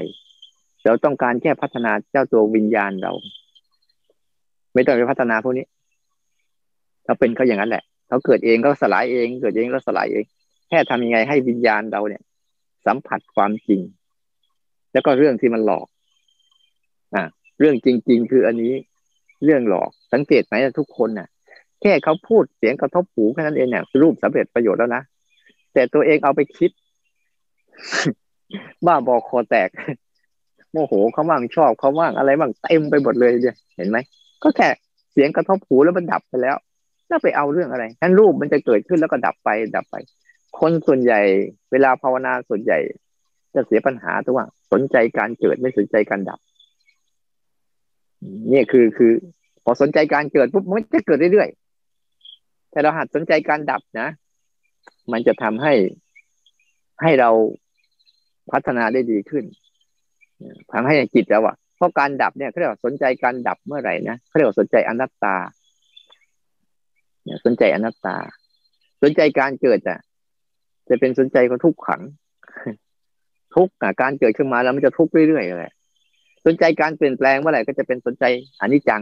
เราต้องการแค่พัฒนาเจ้าตัววิญญาณเรา ไม่ต้องไปพัฒนาพวกนี้เขาเป็นเขาอย่างนั้นแหละเขาเกิดเองก็สลายเอง เกิดเองก็สลายเอง แค่ทำยังไงให้วิญญาณเราเนี่ย สัมผัสความจริง แล้วก็เรื่องที่มันหลอก อ่าเรื่องจริง ๆ คืออันนี้เรื่องหลอกสังเกตไหมทุกคนน่ะ แค่เขาพูดเสียงกระทบหูแค่นั้นเองเนี่ยรูปสำเร็จประโยชน์แล้วนะแต่ตัวเองเอาไปคิด บ้าบอคอแตก โมโหเขาบ้างชอบเขาบ้างอะไรบ้างเต็มไปหมดเลยเนี่ยเห็นไหมก็แค่เสียงกระทบหูแล้วมันดับไปแล้วแล้วไปเอาเรื่องอะไรนั้นรูปมันจะเกิดขึ้นแล้วก็ดับไป ดับไป คนส่วนใหญ่ เวลาภาวนาส่วนใหญ่ จะเสียปัญหาตัวว่า สนใจการเกิดไม่สนใจการดับนี่คือคือ พอสนใจการเกิดปุ๊บมันจะเกิดเรื่อยๆแต่เราหัดสนใจการดับนะ มันจะทำให้ให้เรา พัฒนาได้ดีขึ้นทำให้จิตเราอะเพราะการดับเนี่ยเขาเรียกว่าสนใจการดับเมื่อไหร่นะเขาเรียกว่าสนใจอนัตตาเนี่ยสนใจอนัตตา สนใจการเกิดอะ จะเป็นสนใจก็ทุกขัง ทุกการเกิดขึ้นมาแล้วมันจะทุกเรื่อยๆเลยสนใจการเปลี่ยนแปลงเมื่อไหร่ก็จะเป็นสนใจอนิจจัง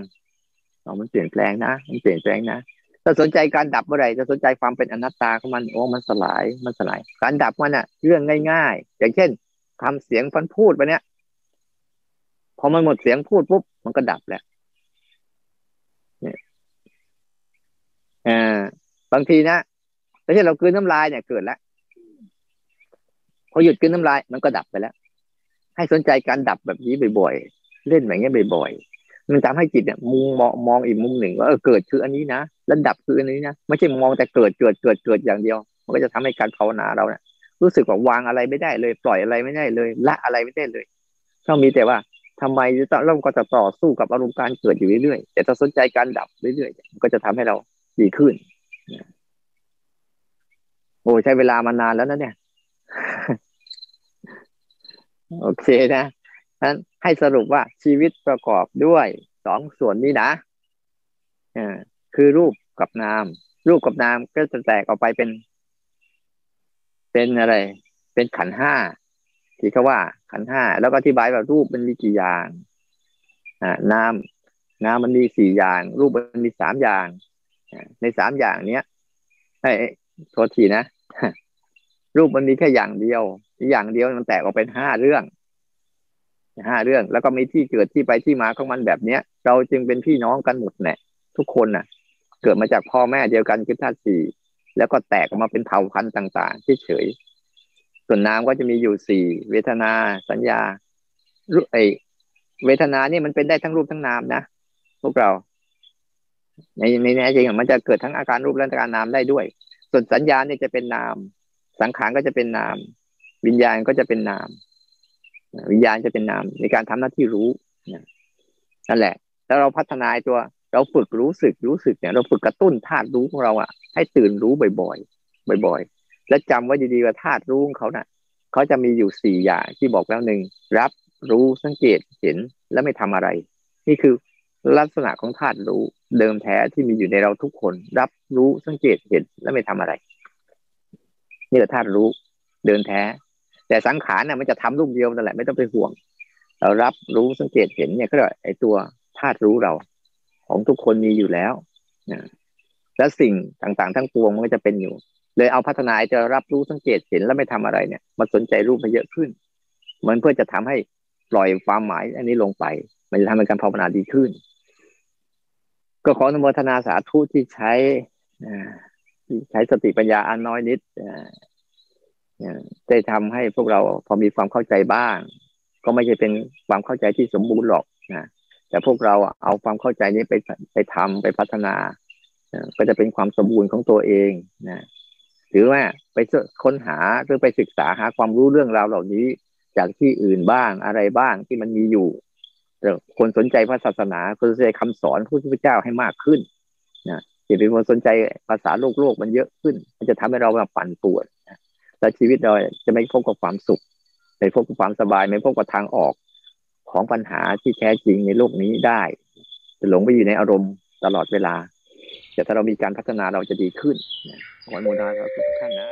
อ๋อมันเปลี่ยนแปลงนะมันเปลี่ยนแปลงนะ ถ้าสนใจการดับเมื่อไหร่จะสนใจความเป็นอนัตตาของมันโอ้มันสลายมันสลาย การดับมันอะเรื่องง่าย ๆ อย่างเช่นทำเสียงฟันพูดไปเนี้ยพอมันหมดเสียงพูดปุ๊บมันก็ดับแล้วเนี่ยอ่าบางทีนะไม่ใช่เราคืนน้ำลายเนี่ยเกิดแล้วพอหยุดกินน้ำลาย มันก็ดับไปแล้ว ให้สนใจการดับแบบนี้บ่อยๆเล่นแบบนี้บ่อยๆมันทำให้จิตเนี่ยมุมองมองอีกมุมหนึ่งว่าเออเกิดคืออันนี้นะ แล้วดับคืออันนี้นะไม่ใช่มองแต่เกิดเกิดเกิดเกิดอย่างเดียว มันก็จะทำให้การภาวนาเราเนี่ยรู้สึกว่าวางอะไรไม่ได้เลย ปล่อยอะไรไม่ได้เลย ละอะไรไม่ได้เลยต้องมีแต่ว่าทำไมจะต้องเราก็จะต่อสู้กับอารมณ์การเกิดอยู่เรื่อยๆแต่ถ้าสนใจการดับเรื่อยๆมันก็จะทำให้เราดีขึ้นโอ้ใช้เวลามานานแล้วนะเนี่ย โอเคนะนั้นให้สรุปว่าชีวิตประกอบด้วยสองส่วนนี้นะอ่า คือรูปกับนาม รูปกับนามก็จะแตกออกไปเป็น เป็นอะไร เป็นขันห้าที่เขาว่า ขันห้าแล้วก็อธิบายว่ารูปมันมีกี่อย่างอ่านามนามมันมีสี่อย่าง รูปมันมีสามอย่างในสามอย่างเนี้ยให้โทษทีนะ รูปมันมีแค่อย่างเดียว อย่างเดียวมันแตกออกเป็นห้าเรื่องห้าเรื่อง แล้วก็มีที่เกิดที่ไปที่มาของมันแบบเนี้ย เราจึงเป็นพี่น้องกันหมดแน่ทุกคนน่ะ เกิดมาจากพ่อแม่เดียวกันคือธาตุสี่แล้วก็แตกออกมาเป็นเผ่าพันธุ์ต่างๆที่เฉยส่วนนามก็จะมีอยู่สี่เวทนา สัญญารูไอเวทนานี่มันเป็นได้ทั้งรูปทั้งนามนะพวกเรา ในในแน่จริงมันจะเกิดทั้งอาการรูปและอาการนามได้ด้วย ส่วนสัญญาเนี่ยจะเป็นนาม สังขารก็จะเป็นนาม วิญญาณก็จะเป็นนาม วิญญาณจะเป็นนามในการทำหน้าที่รู้นั่นแหละ แล้วเราพัฒนาตัว เราฝึกรู้สึกรู้สึกเนี่ย เราฝึกกระตุ้นธาตุรู้ของเราอะ ให้ตื่นรู้บ่อยๆบ่อยๆ และจำไว้ดีๆว่าธาตุรู้ของเขาเนะ่ะเขาจะมีอยู่สี่อย่างที่บอกแล้วหนึ่งรับรู้สังเกตเห็นและไม่ทำอะไร นี่คือลักษณะของธาตุรู้เดิมแท้ที่มีอยู่ในเราทุกคน รับรู้สังเกตเห็นและไม่ทำอะไร นี่แหละธาตุรู้เดินแท้ แต่สังขารเนี่ยมันจะทำลูกเดียวนั่นแหละไม่ต้องไปห่วงเรารับรู้สังเกตเห็นเนี่ยก็ไอตัวธาตุรู้เรา ของทุกคนมีอยู่แล้วนะและสิ่งต่างๆ ทั้งปวงมันก็จะเป็นอยู่ เลยเอาพัฒนาจะรับรู้สังเกตเห็นแล้วไม่ทำอะไรเนี่ยมาสนใจรูปมาเยอะขึ้น มันเพื่อจะทำให้ปล่อยความหมายอันนี้ลงไป มันจะทำให้การภาวนาดีขึ้น ก็ขออนุโมทนาสาธุที่ใช้ใช้สติปัญญาอันน้อยนิดได้ทำให้พวกเราพอมีความเข้าใจบ้าง ก็ไม่ใช่เป็นความเข้าใจที่สมบูรณ์หรอกนะ แต่พวกเราเอาความเข้าใจนี้ไปไปทำไปพัฒนา ก็จะเป็นความสมบูรณ์ของตัวเองนะหรือว่าไปค้นหาหรือไปศึกษาหาความรู้เรื่องราวเหล่านี้ จากที่อื่นบ้างอะไรบ้างที่มันมีอยู่แต่คนสนใจพระศาสนาคนสนใจคำสอนพระพุทธเจ้าให้มากขึ้นนะจะเป็นคนสนใจภาษาโลกโลกมันเยอะขึ้น มันจะทำให้เราแบบปั่นป่วนและชีวิตเราจะไม่พบกับความสุขไม่พบกับความสบาย ไม่พบกับทางออก ของปัญหาที่แท้จริงในโลกนี้ได้ จะหลงไปอยู่ในอารมณ์ตลอดเวลา แต่ถ้าเรามีการพัฒนาเราจะดีขึ้นขออนุโมนาครับทุกท่านนะ